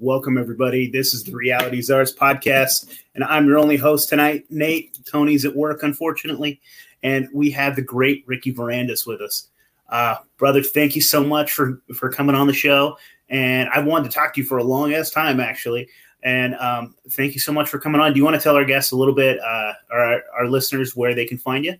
Welcome, everybody. This is the Reality Czars podcast, and I'm your only host tonight, Nate. Tony's at work, unfortunately, and we have the great Ricky Varandas with us. Uh, brother, thank you so much for for coming on the show. And I've wanted to talk to you for a long ass time, actually. And um, thank you so much for coming on. Do you want to tell our guests a little bit, uh, our our listeners, where they can find you?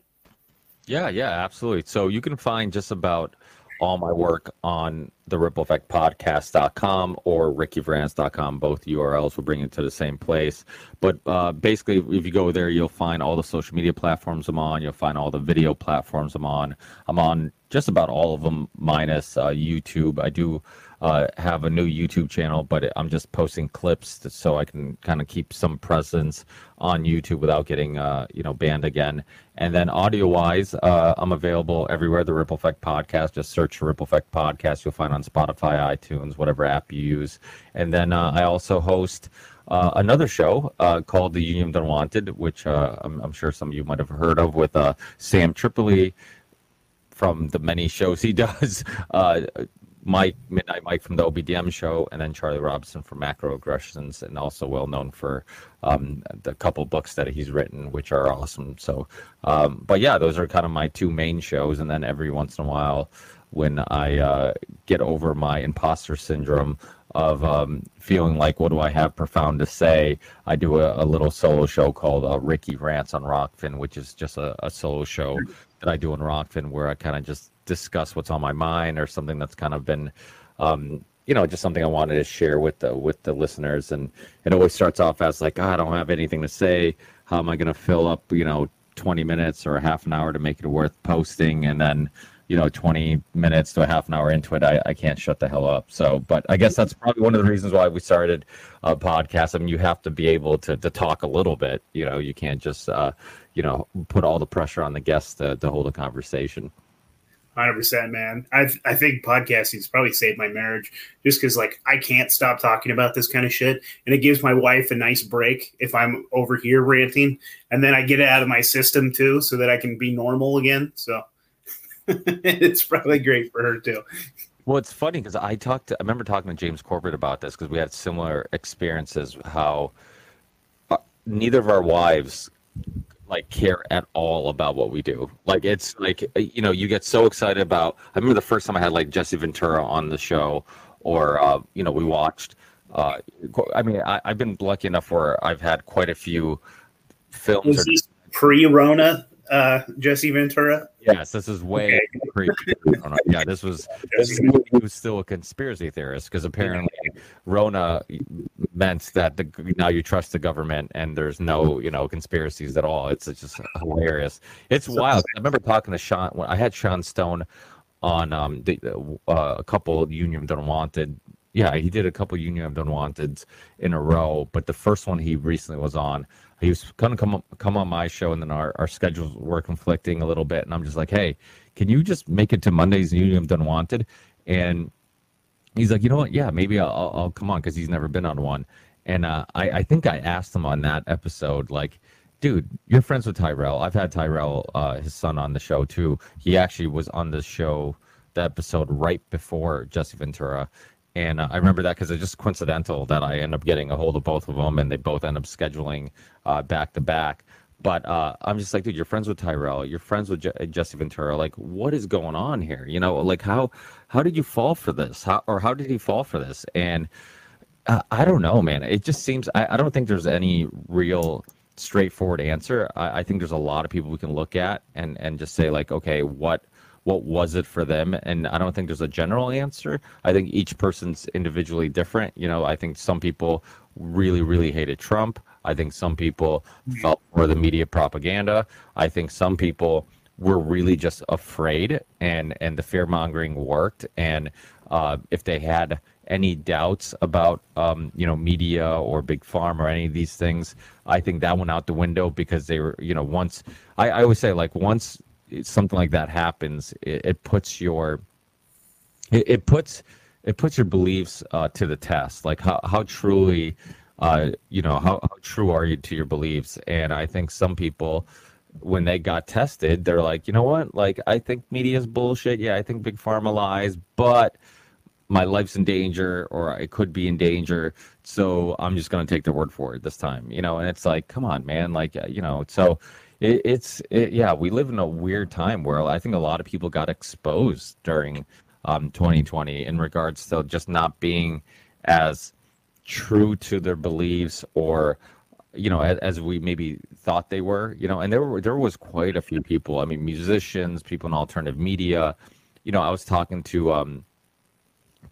Yeah, yeah, absolutely. So you can find just about all my work on the ripple effect podcast.com or rickyvarandas.com both urls will bring you to the same place. But uh, basically if you go there you'll find all the social media platforms i'm on. You'll find all the video platforms i'm on. I'm on just about all of them minus uh, youtube. I do uh, have a new YouTube channel, but I'm just posting clips to, so I can kind of keep some presence on YouTube without getting uh, you know banned again. And then audio wise, uh, I'm available everywhere. The Ripple Effect Podcast. Just search Ripple Effect Podcast. You'll find on Spotify, iTunes, whatever app you use. And then uh, I also host. Uh, another show uh, called The Union Unwanted, which uh, I'm, I'm, sure some of you might have heard of, with uh, Sam Tripoli from the many shows he does. Mike, Midnight Mike from the OBDM show, and then Charlie Robinson from Macroaggressions, and also well known for um, the couple books that he's written, which are awesome. So, um, but yeah, those are kind of my two main shows, and then every once in a while, when I uh, get over my imposter syndrome of um, feeling like what do I have profound to say, I do a, a little solo show called uh, Ricky Rants on Rokfin, which is just a, a solo show that I do on Rokfin where I kind of just discuss what's on my mind or something that's kind of been um, you know just something i wanted to share with the with the listeners. And it always starts off as like oh, i don't have anything to say. How am i going to fill up you know 20 minutes or a half an hour to make it worth posting? And then you know 20 minutes to a half an hour into it i, I can't shut the hell up. So but i guess that's probably one of the reasons why we started a podcast. I mean you have to be able to, to talk a little bit. You know you can't just uh, you know put all the pressure on the guests to, to hold a conversation Hundred percent, man. I I think podcasting's probably saved my marriage just because like I can't stop talking about this kind of shit, and it gives my wife a nice break if I'm over here ranting, and then I get it out of my system too, so that I can be normal again. So it's probably great for her too. Well, it's funny because I talked. To, I remember talking to James Corbett about this because we had similar experiences. How uh, neither of our wives like care at all about what we do. Like it's like uh, you know you get so excited about. I remember the first time I had like Jesse Ventura on the show, or uh, you know we watched. Uh, I mean, I, have been lucky enough where I've had quite a few films. Was this pre-Rona? Uh, Jesse Ventura? Yes, this is way okay. yeah. This was this is, he was still a conspiracy theorist because apparently Rona meant that the now you trust the government and there's no you know conspiracies at all. It's, it's just hilarious. It's wild. I remember talking to Sean when I had Sean Stone on um the, uh, a couple Union of Unwanted. Yeah, he did a couple Union of Unwanted in a row, but the first one he recently was on he was going to come come on my show, and then our, our schedules were conflicting a little bit, and I'm just like, hey, can you just make it to Mondays Union Unwanted? And he's like, you know what? Yeah, maybe I'll, I'll come on because he's never been on one. And uh, I, I think I asked him on that episode, like, dude, you're friends with Tyrel. I've had Tyrel, uh, his son, on the show too. He actually was on the show, the episode right before Jesse Ventura, and uh, I remember that because it's just coincidental that I end up getting a hold of both of them, and they both end up scheduling uh, back to back. But uh, I'm just like, dude, you're friends with Tyrel, you're friends with Je- Jesse Ventura. Like, what is going on here? You know, like how how did you fall for this? How or how did he fall for this? And uh, I don't know, man. It just seems I, I don't think there's any real straightforward answer. I, I think there's a lot of people we can look at and and just say like, okay, what what was it for them and i don't think there's a general answer. I think each person's individually different you know i think some people really really hated trump. I think some people felt for the media propaganda. I think some people were really just afraid and and the fear mongering worked. And uh, if they had any doubts about um, you know media or big farm or any of these things i think that went out the window because they were you know once I, I always say like once something like that happens, it, it puts your it, it, puts it puts your beliefs uh, to the test. Like how how truly, uh, you know, how, how true are you to your beliefs? And I think some people, when they got tested, they're like, you know what? Like I think media is bullshit. Yeah, I think big pharma lies, but my life's in danger or I could be in danger. So I'm just going to take the word for it this time, you know? And it's like, come on, man. Like, uh, you know, so it, it's, it, yeah, we live in a weird time where I think a lot of people got exposed during um, 2020 in regards to just not being as true to their beliefs or, you know, as, as, we maybe thought they were, you know, and there were, there was quite a few people. I mean, musicians, people in alternative media. You know, I was talking to um,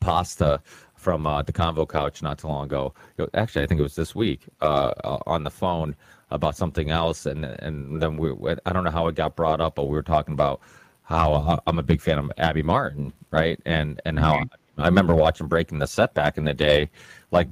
Pasta from uh, the Convo Couch not too long ago. Actually, I think it was this week uh, uh, on the phone about something else, and and then we I don't know how it got brought up, but we were talking about how I'm a big fan of Abby Martin, right? And and how mm-hmm. I remember watching Breaking the Set back in the day, like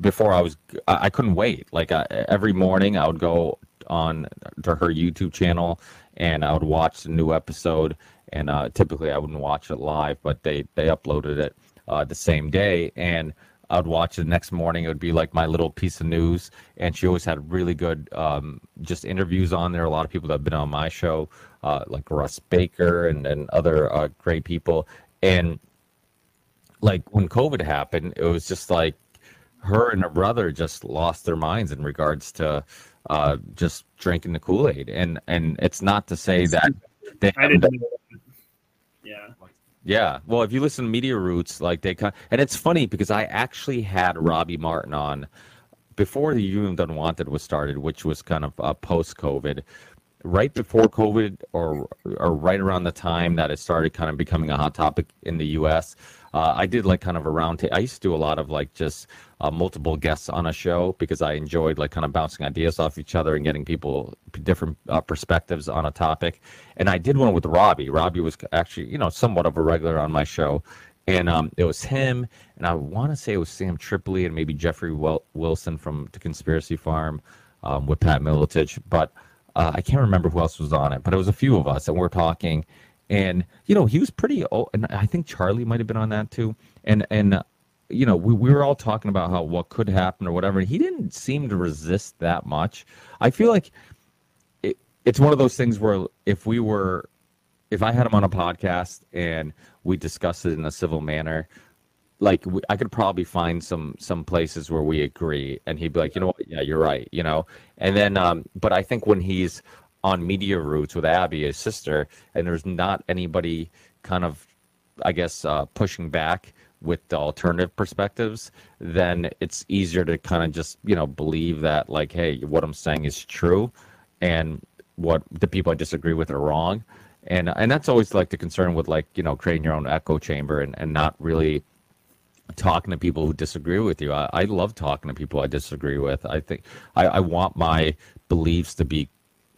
before I was I, I couldn't wait. Like I, every morning I would go on to her YouTube channel and I would watch the new episode. And uh, typically I wouldn't watch it live, but they they uploaded it uh, the same day, and I'd watch it the next morning. It would be like my little piece of news, and she always had really good um, just interviews on there. A lot of people that have been on my show, uh, like Russ Baker and and other uh, great people, and like when COVID happened, it was just like her and her brother just lost their minds in regards to uh, just drinking the Kool Aid, and and it's not to say that they. I didn't. Yeah. Yeah. Well, if you listen to Media Roots, like they kind and it's funny because I actually had Robbie Martin on before the Youth Unwanted was started, which was kind of uh, post COVID, right before COVID or or right around the time that it started kind of becoming a hot topic in the U.S. Uh, I did like kind of a round table. I used to do a lot of like just uh, multiple guests on a show because I enjoyed like kind of bouncing ideas off each other and getting people different uh, perspectives on a topic. And I did one with Robbie. Robbie was actually, you know, somewhat of a regular on my show. And um, it was him, and I want to say it was Sam Tripoli and maybe Jeffrey Wilson from the Conspiracy Farm um, with Pat Miletich. But uh, I can't remember who else was on it, but it was a few of us, and we're talking. And you know, he was pretty. old, and I think Charlie might have been on that too. And and you know, we, we were all talking about how what could happen or whatever. And he didn't seem to resist that much. I feel like it, it's one of those things where if we were, if I had him on a podcast and we discussed it in a civil manner, like we, I could probably find some some places where we agree, and he'd be like, you know what, yeah, you're right, you know. And then, um, but I think when he's on Media Roots with Abby, his sister, and there's not anybody kind of, I guess, uh, pushing back with the alternative perspectives, then it's easier to kind of just, you know, believe that, like, hey, what I'm saying is true and what the people I disagree with are wrong. And, and that's always like the concern with like, you know, creating your own echo chamber and, and not really talking to people who disagree with you. I, I love talking to people I disagree with. I think I, I want my beliefs to be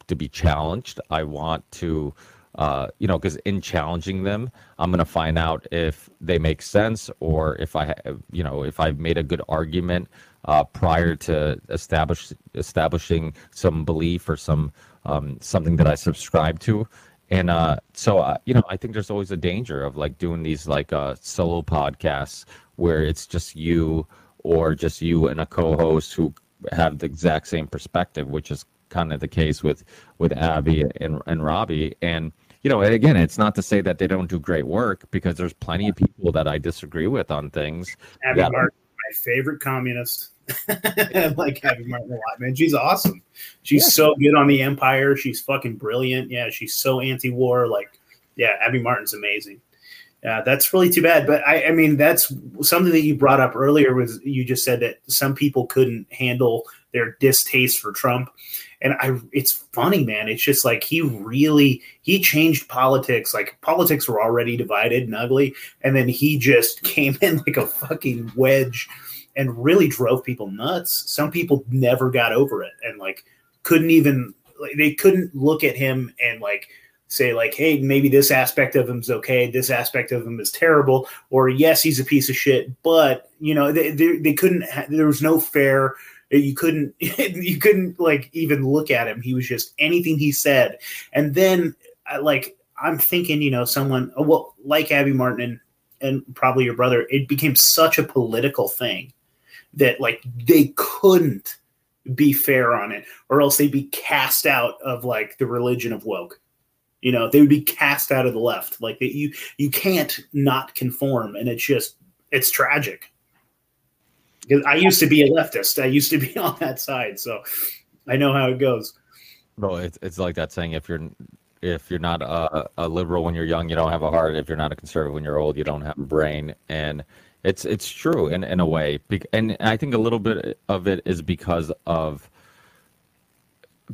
to be challenged. I want to uh, you know, because in challenging them, I'm going to find out if they make sense or if I, you know, if I've made a good argument uh, prior to establish establishing some belief or some um, something that I subscribe to. And uh, so, uh, you know, I think there's always a danger of like doing these like uh, solo podcasts where it's just you or just you and a co-host who have the exact same perspective, which is kind of the case with with Abby and and Robbie. And you know, again, it's not to say that they don't do great work because there's plenty of people that I disagree with on things. Abby that, Martin, my favorite communist. I like Abby Martin a lot, man. She's awesome. She's yeah. so good on the Empire. She's fucking brilliant. Yeah, she's so anti-war. Like, yeah, Abby Martin's amazing. Yeah, that's really too bad. But I, I mean, that's something that you brought up earlier. Was you just said that some people couldn't handle their distaste for Trump, and I it's funny, man. It's just like he really he changed politics. Like politics were already divided and ugly, and then he just came in like a fucking wedge and really drove people nuts. Some people never got over it and like couldn't even like, they couldn't look at him and like say like hey maybe this aspect of him's okay this aspect of him is terrible or yes he's a piece of shit but you know they, they, they couldn't ha- there was no fair you couldn't you couldn't like even look at him. He was just anything he said. And then like I'm thinking, you know, someone uh, well like Abby Martin and, and probably your brother, it became such a political thing that like they couldn't be fair on it or else they'd be cast out of like the religion of woke you know they would be cast out of the left like that you you can't not conform and it's just it's tragic. Because I used to be a leftist. I used to be on that side, so I know how it goes. Well, it's it's like that saying: if you're if you're not a, a liberal when you're young, you don't have a heart. If you're not a conservative when you're old, you don't have a brain. And it's it's true in in a way. And I think a little bit of it is because of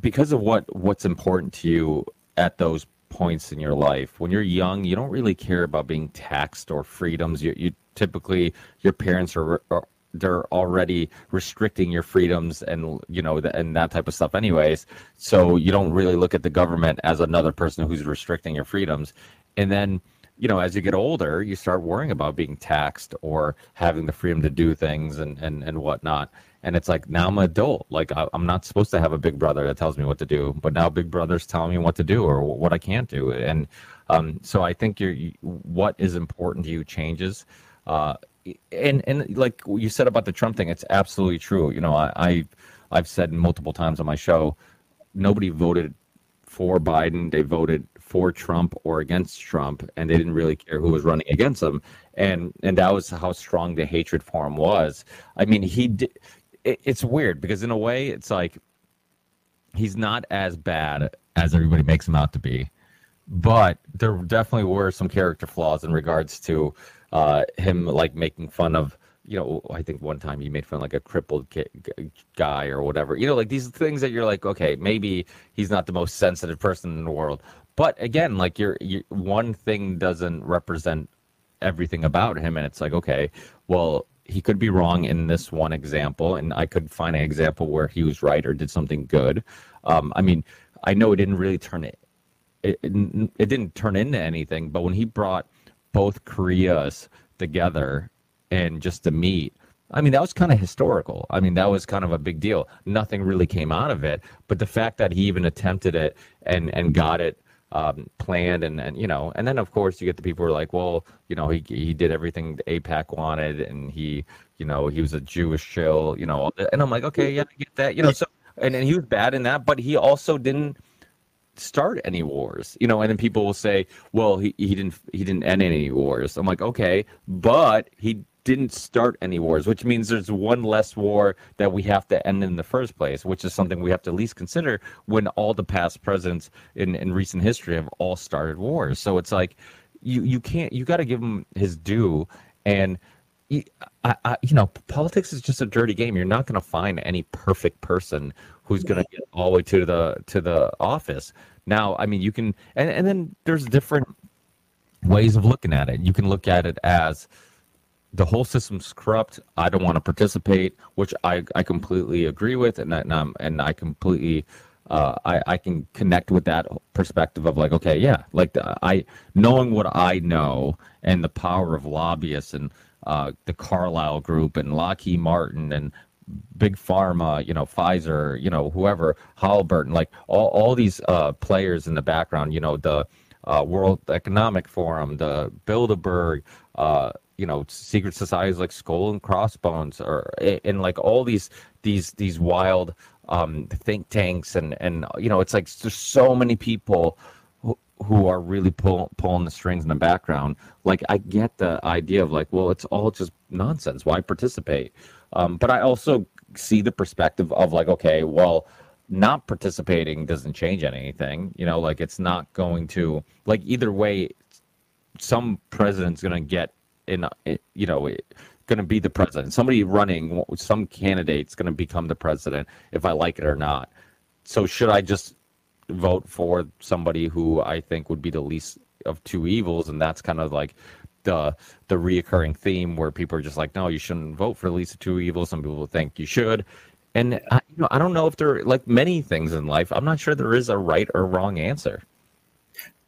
because of what what's important to you at those points in your life. When you're young, you don't really care about being taxed or freedoms. You, you typically your parents are, are they're already restricting your freedoms and you know and that type of stuff anyways so you don't really look at the government as another person who's restricting your freedoms and then you know as you get older you start worrying about being taxed or having the freedom to do things and and, and whatnot and it's like now I'm an adult. Like I, am not supposed to have a big brother that tells me what to do, but now Big Brother's telling me what to do or what I can't do. And um, so I think you're, you, what is important to you changes. Uh, and and like you said about the Trump thing, it's absolutely true. You know, I, I I've said multiple times on my show, nobody voted for Biden. They voted for Trump or against Trump, and they didn't really care who was running against them. And and that was how strong the hatred for him was. I mean, he did it, it's weird because in a way, it's like he's not as bad as everybody makes him out to be, but there definitely were some character flaws in regards to uh, him like making fun of you know, I think one time he made fun of like a crippled guy or whatever. You know, like these things that you're like, okay, maybe he's not the most sensitive person in the world, but again, like you're, you're one thing doesn't represent everything about him, and it's like, okay, well, he could be wrong in this one example, and I could find an example where he was right or did something good. Um, I mean, I know it didn't really turn it, it, it didn't turn into anything, but when he brought both Koreas together and just to meet, I mean, that was kind of historical. I mean, that was kind of a big deal. Nothing really came out of it, but the fact that he even attempted it and and got it um, planned and, and you know and then of course you get the people who are like well you know he he did everything AIPAC wanted and he you know he was a Jewish chill you know and I'm like okay yeah I get that you know so and, and he was bad in that but he also didn't start any wars you know and then people will say well he, he didn't he didn't end any wars i'm like okay but he didn't start any wars, which means there's one less war that we have to end in the first place, which is something we have to at least consider when all the past presidents in, in recent history have all started wars. So it's like you you can't you got to give him his due and. I, I, you know, politics is just a dirty game. You're not going to find any perfect person who's going to get all the way to the to the office. Now, I mean, you can, and, and then there's different ways of looking at it. You can look at it as, the whole system's corrupt. I don't want to participate, which I, I completely agree with, and and, um, and I completely uh, I I can connect with that perspective of like, okay, yeah, like the, I knowing what I know and the power of lobbyists and uh, the Carlyle Group and Lockheed Martin and big pharma, you know, Pfizer, you know, whoever, Halliburton, like all all these uh, players in the background, you know, the uh, World Economic Forum, the Bilderberg, uh, you know secret societies like skull and crossbones or and like all these these these wild um, think tanks and and you know it's like there's so many people who, who are really pull, pulling the strings in the background. Like i get the idea of like well it's all just nonsense. Why participate um, but i also see the perspective of like okay well not participating doesn't change anything you know like it's not going to like either way some president's going to get in you know going to be the president. Somebody running, some candidate's going to become the president if I like it or not. So should I just vote for somebody who I think would be the least of two evils? And that's kind of like the the reoccurring theme where people are just like, no, you shouldn't vote for of two evils. Some people think you should. And I, you know, I don't know if there like many things in life. I'm not sure there is a right or wrong answer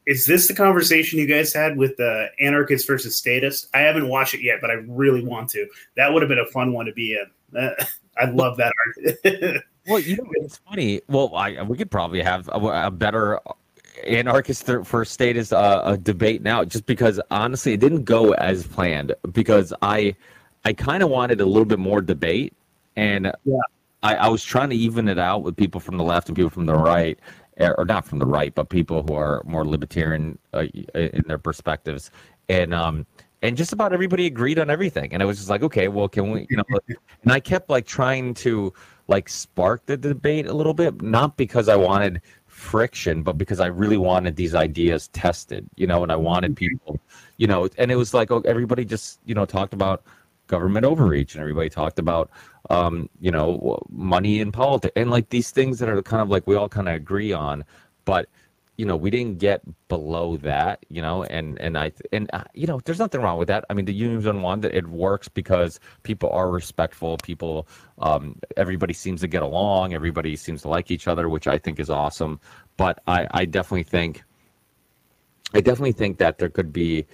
is this the conversation you guys had with the anarchist versus statist? I haven't watched it yet, but I really want to. That would have been a fun one to be in. Uh, I love that well, you know, it's funny. Well, I, we could probably have a, a better anarchist versus statist uh, a debate now, just because honestly, it didn't go as planned. Because I, I kind of wanted a little bit more debate, and yeah. I, I was trying to even it out with people from the left and people from the right, or not from the right, but people who are more libertarian uh, in their perspectives. And um, and just about everybody agreed on everything. And I was just like, okay, well, can we, you know, and I kept like trying to like spark the debate a little bit, not because I wanted friction, but because I really wanted these ideas tested, you know, and I wanted mm-hmm. people, you know, and it was like oh, everybody just, you know, talked about government overreach and everybody talked about, um, you know, money in politics and like these things that are kind of like we all kind of agree on, but you know we didn't get below that you know and and i and uh, you know there's nothing wrong with that. I mean the unions on one that. It works because people are respectful. People um, everybody seems to get along. Everybody seems to like each other which i think is awesome. But i i definitely think i definitely think that there could be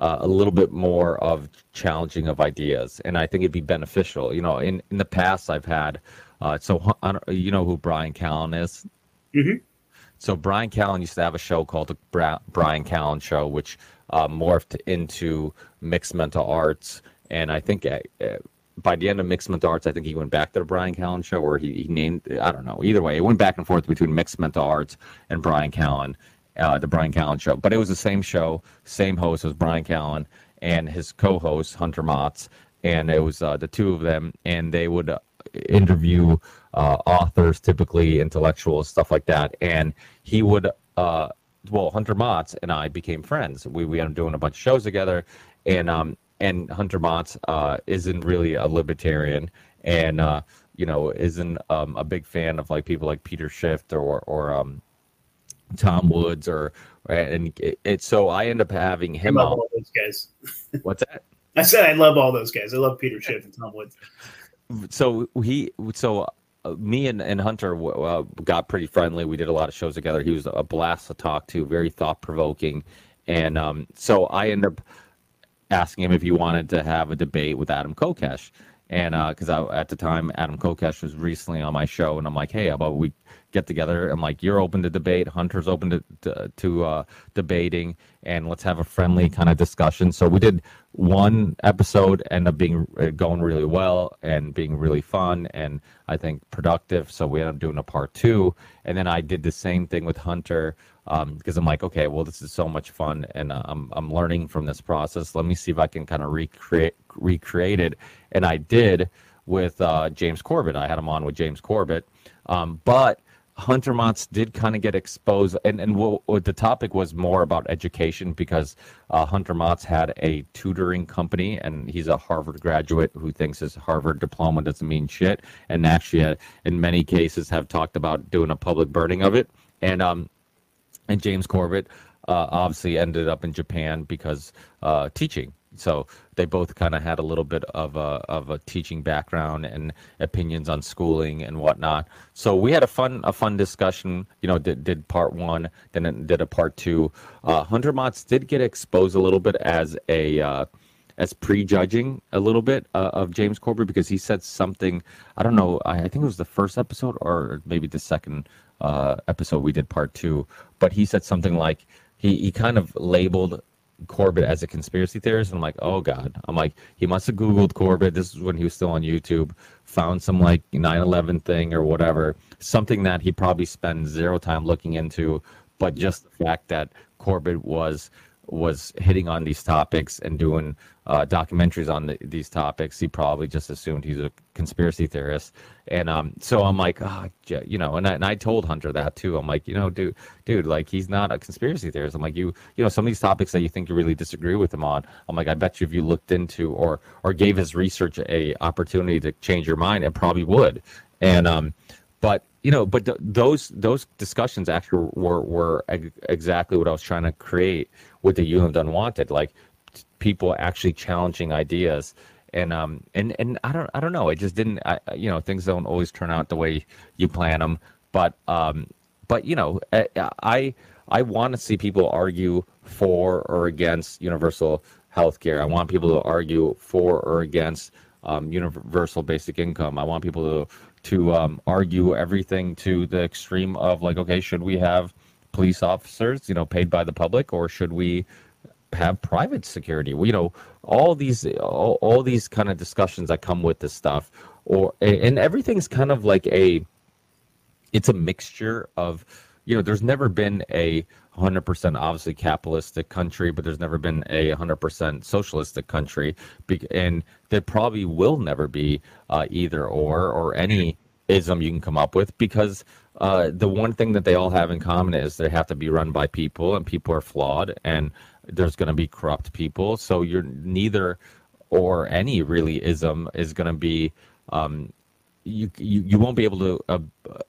uh, a little bit more of challenging of ideas and i think it'd be beneficial. You know in in the past i've had uh, so you know who brian callen is? Mm-hmm. So Brian Callen used to have a show called the Brian Callen Show, which uh, morphed into Mixed Mental Arts, and I think uh, uh, by the end of Mixed Mental Arts, I think he went back to the Brian Callen Show, or he, he named I don't know. Either way, it went back and forth between Mixed Mental Arts and Brian Callen, uh, the Brian Callen Show. But it was the same show, same host as Brian Callen and his co-host Hunter Maats, and it was uh, the two of them, and they would uh, interview uh, authors, typically intellectuals, stuff like that. And he would, uh, well, Hunter Maats and I became friends. We we ended up doing a bunch of shows together, and um and Hunter Maats uh, isn't really a libertarian, and uh, you know isn't um, a big fan of like people like Peter Schiff or or um, Tom Woods or and it, it, so I end up having him. I love all those guys. What's that? I said I love all those guys. I love Peter Schiff and Tom Woods. So he so me and, and Hunter uh, got pretty friendly. We did a lot of shows together. He was a blast to talk to, very thought provoking. And um, so I ended up asking him if he wanted to have a debate with Adam Kokesh. And because uh, at the time, Adam Kokesh was recently on my show, and I'm like, hey, how about we get together. I'm like, you're open to debate. Hunter's open to to, to uh, debating, and let's have a friendly kind of discussion. So we did one episode, end up being uh, going really well and being really fun, and I think productive. So we ended up doing a part two, and then I did the same thing with Hunter because um, I'm like, okay, well, this is so much fun, and uh, I'm I'm learning from this process. Let me see if I can kind of recreate recreate it, and I did with uh, James Corbett. I had him on with James Corbett, um, but Hunter Maats did kind of get exposed, and and the topic was more about education because uh, Hunter Maats had a tutoring company, and he's a Harvard graduate who thinks his Harvard diploma doesn't mean shit, and actually, uh, in many cases, have talked about doing a public burning of it, and um, and James Corbett uh, obviously ended up in Japan because uh, teaching so they both kind of had a little bit of a of a teaching background and opinions on schooling and whatnot. So we had a fun a fun discussion. You know, did, did part one, then did a part two. Uh, Hunter Maats did get exposed a little bit as a uh, as prejudging a little bit uh, of James Corbett because he said something. I don't know. I, I think it was the first episode or maybe the second uh, episode we did part two. But he said something like he he kind of labeled Corbett as a conspiracy theorist. And I'm like, oh God. I'm like, he must have Googled Corbett. This is when he was still on YouTube, found some like 9 11 thing or whatever, something that he probably spent zero time looking into. But just the fact that Corbett was was hitting on these topics and doing uh, documentaries on the, these topics, he probably just assumed he's a conspiracy theorist. And um, so I'm like, oh, you know, and I, and I told Hunter that too. I'm like, you know, dude, dude, like he's not a conspiracy theorist. I'm like, you, you know, some of these topics that you think you really disagree with him on. I'm like, I bet you if you looked into or or gave his research a opportunity to change your mind, it probably would. And um, but you know, but th- those those discussions actually were were exactly what I was trying to create with the Union of Unwanted, like people actually challenging ideas. And um and and I don't I don't know. It just didn't. I, you know, things don't always turn out the way you plan them. But um, but you know, I I want to see people argue for or against universal health care. I want people to argue for or against um, universal basic income. I want people to to um, argue everything to the extreme of like, okay, should we have police officers, you know, paid by the public, or should we have private security? Well, you know, all these all, all these kind of discussions that come with this stuff, or and everything's kind of like a, it's a mixture of, you know, there's never been a 100% obviously capitalistic country, but there's never been a 100% socialistic country, and there probably will never be uh, either or or any ism you can come up with because uh, the one thing that they all have in common is they have to be run by people, and people are flawed, and there's going to be corrupt people. So you're neither or any really ism is going to be um, you, you you won't be able to uh,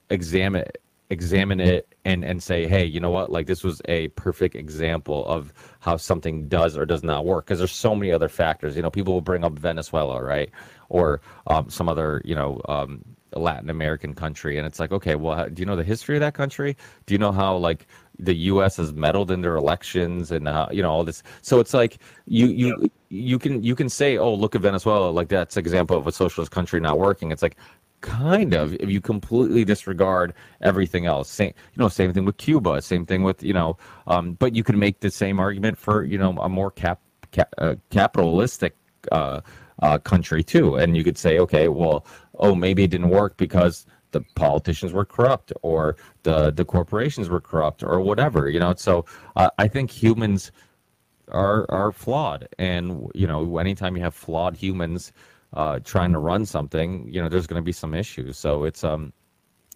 examine examine it and and say hey you know what? Like this was a perfect example of how something does or does not work. Because there's so many other factors. You know people will bring up venezuela right? Or um, some other you know um, latin american country and it's like okay well do you know the history of that country? Do you know how like the us has meddled in their elections and uh, you know all this? So it's like you you you can you can say oh look at venezuela like that's an example of a socialist country not working. It's like kind of if you completely disregard everything else. Same you know same thing with cuba same thing with you know um, but you can make the same argument for you know a more cap, cap uh, capitalistic uh, uh, country too. And you could say okay well oh maybe it didn't work because the politicians were corrupt or the the corporations were corrupt or whatever you know. So uh, i think humans are are flawed. And you know anytime you have flawed humans uh, trying to run something, you know, there's going to be some issues. So it's um,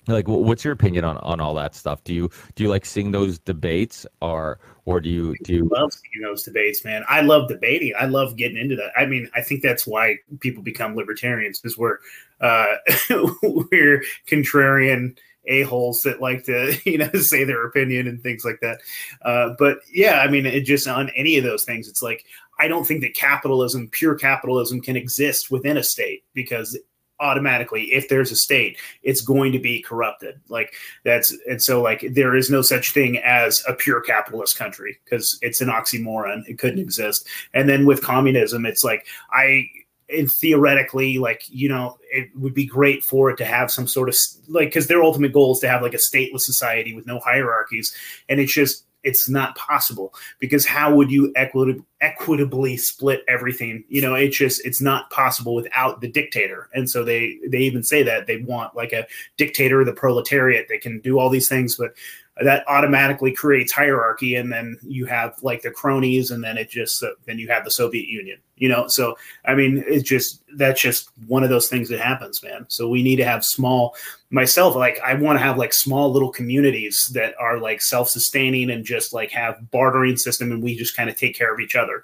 like, what's your opinion on, on all that stuff? Do you do you like seeing those debates, or or do you do you I love seeing those debates, man? I love debating. I love getting into that. I mean, I think that's why people become libertarians because we're uh, we're contrarian a holes that like to you know say their opinion and things like that. Uh, but yeah, I mean, it just on any of those things, it's like I don't think that capitalism, pure capitalism, can exist within a state because automatically if there's a state it's going to be corrupted. Like that's and so like there is no such thing as a pure capitalist country because it's an oxymoron. It couldn't exist. And then with communism it's like i and theoretically like you know it would be great for it to have some sort of like because their ultimate goal is to have like a stateless society with no hierarchies. And it's just it's not possible because how would you equit- equitably split everything? You know it's just it's not possible without the dictator. And so they they even say that they want like a dictator the proletariat that can do all these things but that automatically creates hierarchy and then you have like the cronies and then it just uh, then you have the soviet union you know? So i mean it's just that's just one of those things that happens man. So we need to have small myself like i want to have like small little communities that are like self-sustaining and just like have bartering system and we just kind of take care of each other.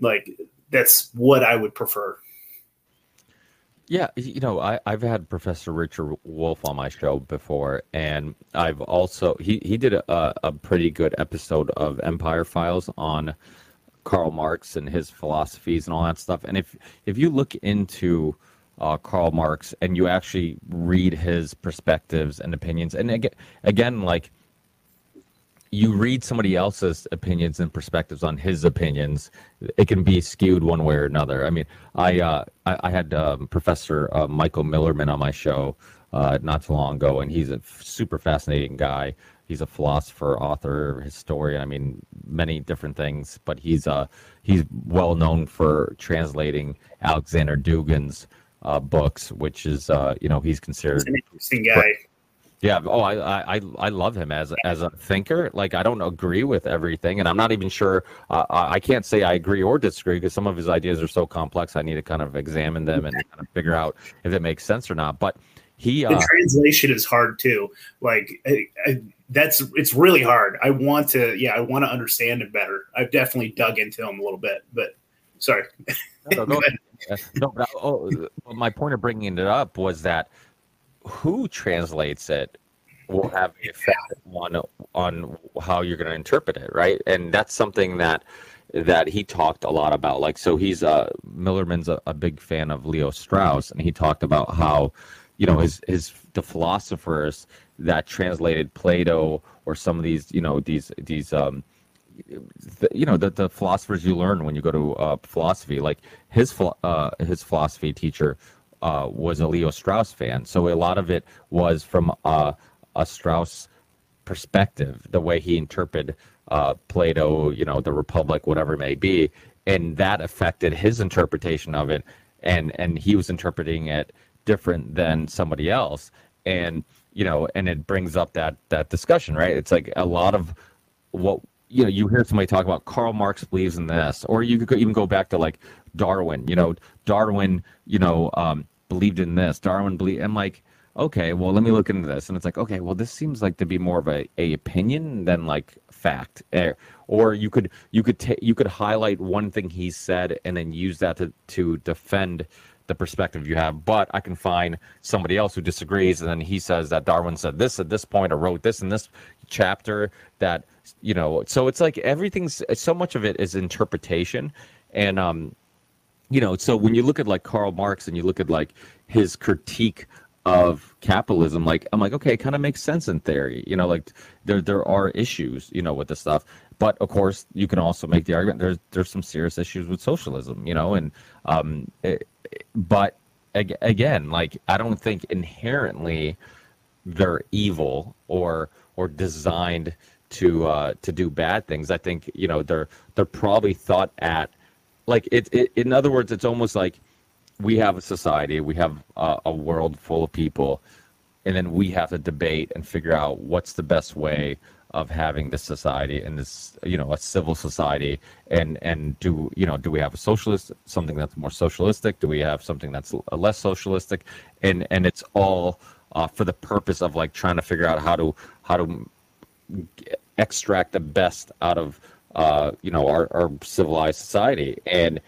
Like that's what i would prefer yeah, you know, I, I've had Professor Richard Wolff on my show before, and I've also he he did a, a pretty good episode of Empire Files on Karl Marx and his philosophies and all that stuff. And if if you look into uh, Karl Marx and you actually read his perspectives and opinions, and again, again like you read somebody else's opinions and perspectives on his opinions, it can be skewed one way or another. I mean, I uh, I, I, had um, Professor uh, Michael Millerman on my show uh, not too long ago, and he's a super fascinating guy. He's a philosopher, author, historian. I mean, many different things, but he's uh he's well known for translating Alexander Dugin's uh, books, which is uh, you know he's considered he's an interesting guy. Yeah. Oh, I, I, I love him as as a thinker. Like I don't agree with everything, and I'm not even sure. Uh, I can't say I agree or disagree because some of his ideas are so complex. I need to kind of examine them and kind of figure out if it makes sense or not. But he uh, the translation is hard too. Like I, I, that's it's really hard. I want to, yeah, I want to understand it better. I've definitely dug into him a little bit, but sorry. No, no, no but, oh, my point of bringing it up was that who translates it will have an effect on on how you're going to interpret it, right? And that's something that that he talked a lot about. Like, so he's uh, Millerman's a, a big fan of Leo Strauss, and he talked about how you know his his the philosophers that translated Plato or some of these you know these these um the, you know the, the philosophers you learn when you go to uh, philosophy like his uh, his philosophy teacher uh, was a Leo Strauss fan. So a lot of it was from uh, a Strauss perspective, the way he interpreted uh, Plato, you know, the Republic, whatever it may be, and that affected his interpretation of it, and and he was interpreting it different than somebody else, and you know, and it brings up that that discussion, right? It's like a lot of what you know you hear somebody talk about Karl Marx believes in this, or you could even go back to like Darwin. You know, Darwin, you know, um, believed in this. Darwin believed. I'm like, okay, well, let me look into this, and it's like, okay, well, this seems like to be more of a, a opinion than like fact. Eh, or you could you could ta- you could highlight one thing he said and then use that to to defend the perspective you have. But I can find somebody else who disagrees, and then he says that Darwin said this at this point, or wrote this in this chapter. That you know, so it's like everything's so much of it is interpretation, and um, you know, so when you look at like Karl Marx and you look at like his critique of capitalism like i'm like okay it kind of makes sense in theory you know like there there are issues you know with this stuff. But of course you can also make the argument there's there's some serious issues with socialism you know and um it, but again like i don't think inherently they're evil or or designed to uh to do bad things. I think you know they're they're probably thought at like it, it in other words it's almost like we have a society, we have a, a world full of people, and then we have to debate and figure out what's the best way of having this society and this you know a civil society and and do you know do we have a socialist something that's more socialistic? Do we have something that's less socialistic? And and it's all uh, for the purpose of like trying to figure out how to how to extract the best out of uh, you know our, our civilized society and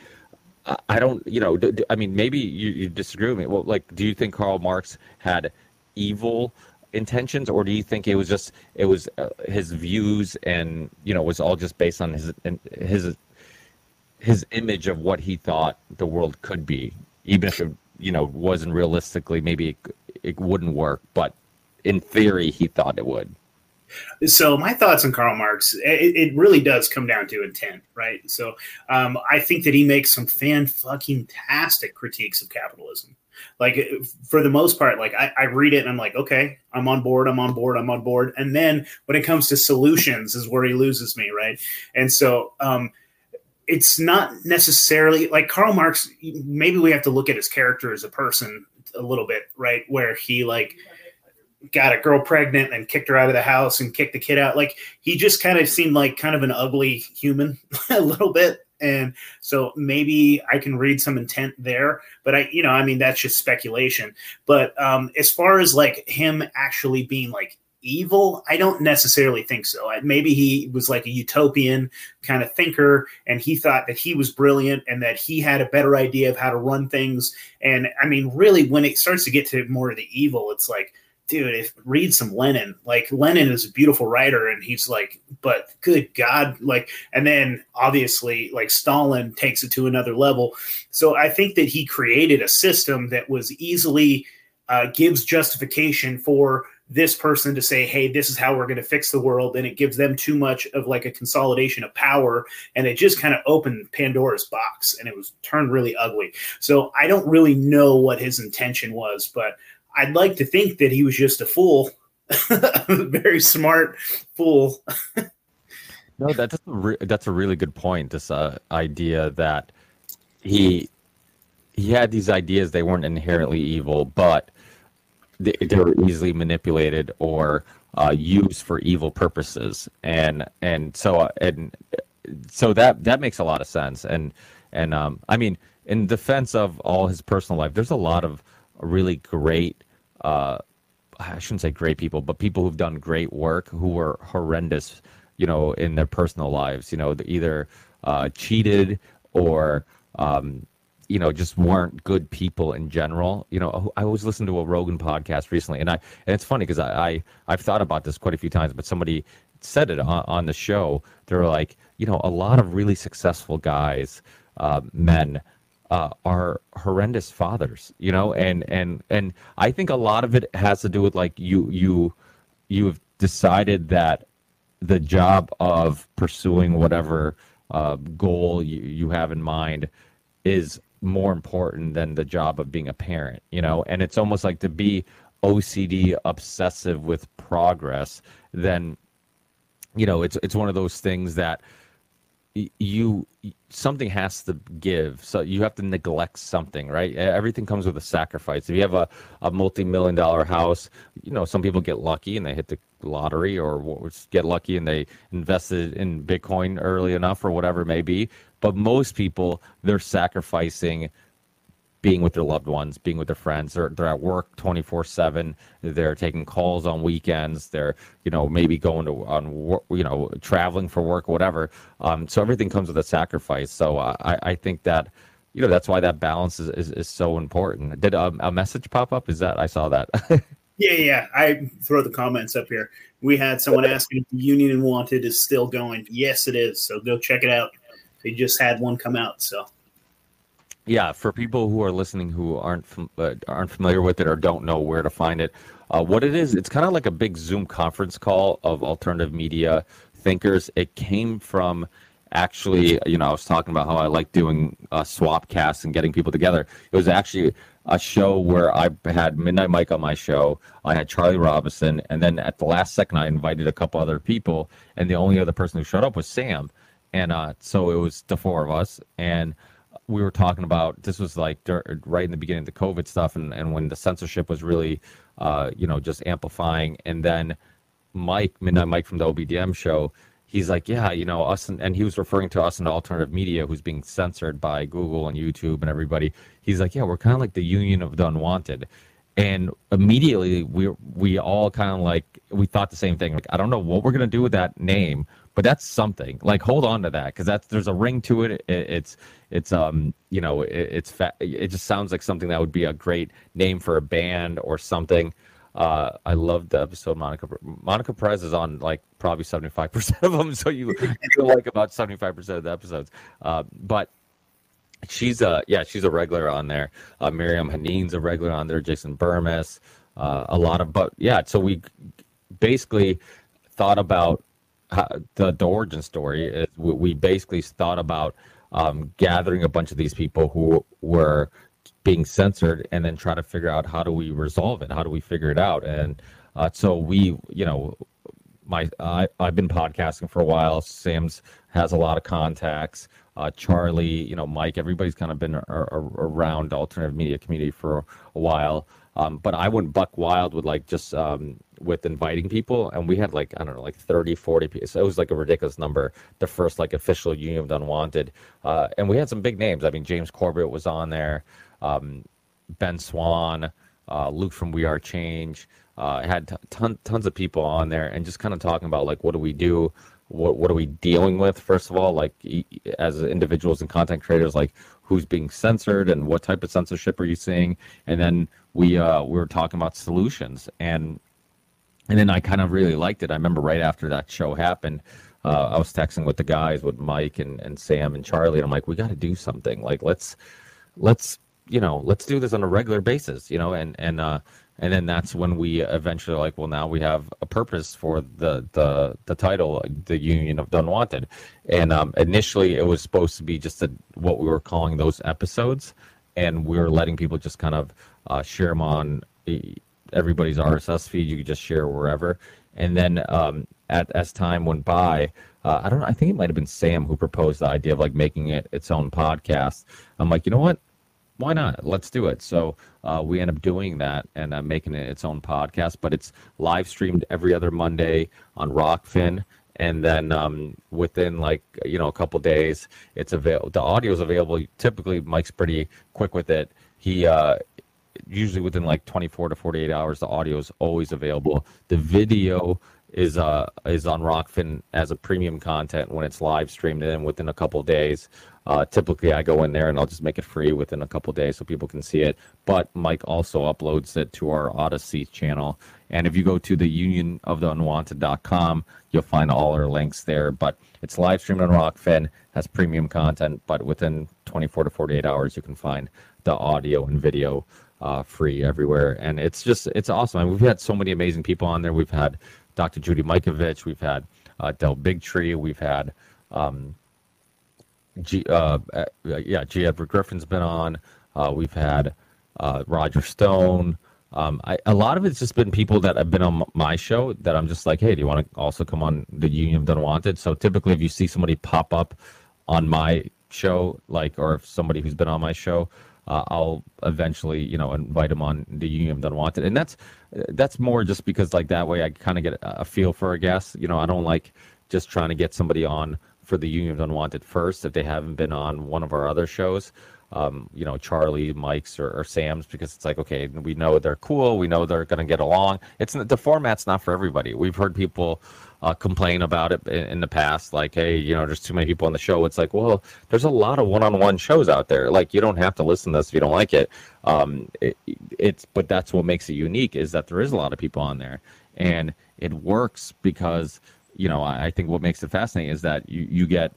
I don't, you know, I mean, maybe you, you disagree with me. Well, like, do you think Karl Marx had evil intentions, or do you think it was just it was uh, his views and you know was all just based on his his his image of what he thought the world could be, even if it you know wasn't realistically maybe it, it wouldn't work, but in theory he thought it would. So my thoughts on Karl Marx, it, it really does come down to intent, right? So um, I think that he makes some fan fucking tastic critiques of capitalism. Like for the most part, like I, I read it and I'm like, okay, I'm on board, I'm on board, I'm on board. And then when it comes to solutions, is where he loses me, right? And so um, it's not necessarily like Karl Marx. Maybe we have to look at his character as a person a little bit, right? Where he like got a girl pregnant and kicked her out of the house and kicked the kid out. Like he just kind of seemed like kind of an ugly human a little bit. And so maybe I can read some intent there, but I, you know, I mean, that's just speculation. But um, as far as like him actually being like evil, I don't necessarily think so. Maybe he was like a utopian kind of thinker and he thought that he was brilliant and that he had a better idea of how to run things. And I mean, really, when it starts to get to more of the evil, it's like, dude, if read some Lenin. Like Lenin is a beautiful writer, and he's like, but good God, like, and then obviously, like Stalin takes it to another level. So I think that he created a system that was easily uh, gives justification for this person to say, hey, this is how we're going to fix the world. And it gives them too much of like a consolidation of power. And it just kind of opened Pandora's box and it was turned really ugly. So I don't really know what his intention was, but I'd like to think that he was just a fool, a very smart fool. no, that's a re- that's a really good point. This uh, idea that he he had these ideas; they weren't inherently evil, but they, they were easily manipulated or uh, used for evil purposes. And and so uh, and so that that makes a lot of sense. And and um, I mean, in defense of all his personal life, there's a lot of really great uh, I shouldn't say great people, but people who've done great work who were horrendous, you know, in their personal lives. You know, either uh, cheated or um, you know just weren't good people in general. You know, I was listening to a Rogan podcast recently, and I and it's funny because I, I I've thought about this quite a few times, but somebody said it on, on the show. They were like, you know, a lot of really successful guys, uh, men uh, are horrendous fathers, you know, and and and I think a lot of it has to do with like you you you have decided that the job of pursuing whatever uh, goal you, you have in mind is more important than the job of being a parent, you know, and it's almost like to be OCD obsessive with progress, then you know it's it's one of those things that you something has to give. So you have to neglect something right? Everything comes with a sacrifice. If you have a, a multi-million dollar house you know some people get lucky and they hit the lottery or get lucky and they invested in bitcoin early enough or whatever it may be. But most people they're sacrificing being with their loved ones, being with their friends. They're they're at work twenty four seven. They're taking calls on weekends. They're you know maybe going to on you know traveling for work, whatever. Um, so everything comes with a sacrifice. So uh, I I think that you know that's why that balance is is, is so important. Did a, a message pop up? Is that I saw that? yeah, yeah. I throw the comments up here. We had someone asking if the Union of Unwanted is still going. Yes, it is. So go check it out. They just had one come out. So yeah, for people who are listening who aren't uh, aren't familiar with it or don't know where to find it, uh, what it is, it's kind of like a big Zoom conference call of alternative media thinkers. It came from actually, you know, I was talking about how I like doing uh, swap casts and getting people together. It was actually a show where I had Midnight Mike on my show. I had Charlie Robinson, and then at the last second, I invited a couple other people, and the only other person who showed up was Sam. And uh, so it was the four of us, and we were talking about this was like right in the beginning of the COVID stuff, and, and when the censorship was really, uh, you know, just amplifying. And then Mike, Midnight Mike from the OBDM show, he's like, yeah, you know, us, and, and he was referring to us in alternative media who's being censored by Google and YouTube and everybody. He's like, yeah, we're kind of like the union of the unwanted. And immediately we we all kind of like we thought the same thing. Like I don't know what we're gonna do with that name, but that's something. Like hold on to that because that's there's a ring to it. it it's it's um you know it, it's fa- it just sounds like something that would be a great name for a band or something. Uh, I love the episode Monica Monica Perez is on like probably seventy five percent of them, so you you like about seventy five percent of the episodes. Uh, but she's a yeah she's a regular on there. Uh, Miriam Haneen's a regular on there. Jason Bermas, uh, a lot of but yeah. So we basically thought about the the origin story. Is we, we basically thought about um, gathering a bunch of these people who were being censored and then try to figure out how do we resolve it how do we figure it out. And uh, so we you know my I, i've been podcasting for a while. Sam's has a lot of contacts. Uh, charlie you know mike everybody's kind of been a, a, around alternative media community for a while. Um, but I went buck wild with like just um, with inviting people, and we had like I don't know, like 30, 40 people. So it was like a ridiculous number. The first like official Union of Unwanted, uh, and we had some big names. I mean, James Corbett was on there, um, Ben Swann uh, Luke from We Are Change. Uh, had t- ton, tons of people on there, and just kind of talking about like what do we do what what are we dealing with first of all like as individuals and content creators like who's being censored and what type of censorship are you seeing and then we uh we were talking about solutions and and then I kind of really liked it. I remember right after that show happened uh, I was texting with the guys with Mike and, and Sam and Charlie and I'm like we got to do something. Like let's let's you know let's do this on a regular basis you know? And and uh and then that's when we eventually like well now we have a purpose for the the the title the union of the unwanted. And um, initially it was supposed to be just a, what we were calling those episodes. And we were letting people just kind of uh, share them on everybody's rss feed you could just share wherever and then um, at, as time went by uh, i don't know i think it might have been sam who proposed the idea of like making it its own podcast i'm like you know what why not? Let's do it. So uh, we end up doing that and uh, making it its own podcast, but it's live streamed every other Monday on Rokfin And then um, within like you know a couple days, it's available. The audio is available. Typically, Mike's pretty quick with it. He uh, usually within like 24 to 48 hours, the audio is always available. The video is uh is on Rokfin as a premium content when it's live streamed and within a couple days. Uh, typically, I go in there and I'll just make it free within a couple days so people can see it. But Mike also uploads it to our Odysee channel. And if you go to the Union of the Unwanted.com, you'll find all our links there. But it's live streamed on Rokfin, has premium content, but within 24 to 48 hours, you can find the audio and video uh, free everywhere. And it's just, it's awesome. I mean, we've had so many amazing people on there. We've had Dr. Judy Mikovits, we've had uh, Del Bigtree, we've had um, G, uh, uh, yeah, G. Edward Griffin's been on. Uh, we've had uh, Roger Stone. Um, I, a lot of it's just been people that have been on my show that I'm just like, hey, do you want to also come on the Union of the Unwanted? So typically, if you see somebody pop up on my show, like, or if somebody who's been on my show, uh, I'll eventually, you know, invite them on the Union of Unwanted, and that's that's more just because like that way I kind of get a feel for a guest. You know, I don't like just trying to get somebody on for the Union of Unwanted first if they haven't been on one of our other shows. Um, you know, Charlie, Mike's, or, or, Sam's, because it's like, okay, we know they're cool, we know they're going to get along. It's the format's not for everybody. We've heard people uh, complain about it in, the past, like, hey, you know, there's too many people on the show. It's like, well, there's a lot of one-on-one shows out there. Like, you don't have to listen to this if you don't like it. Um, it it's, but that's what makes it unique is that there is a lot of people on there, and it works because, you know, I, I think what makes it fascinating is that you you get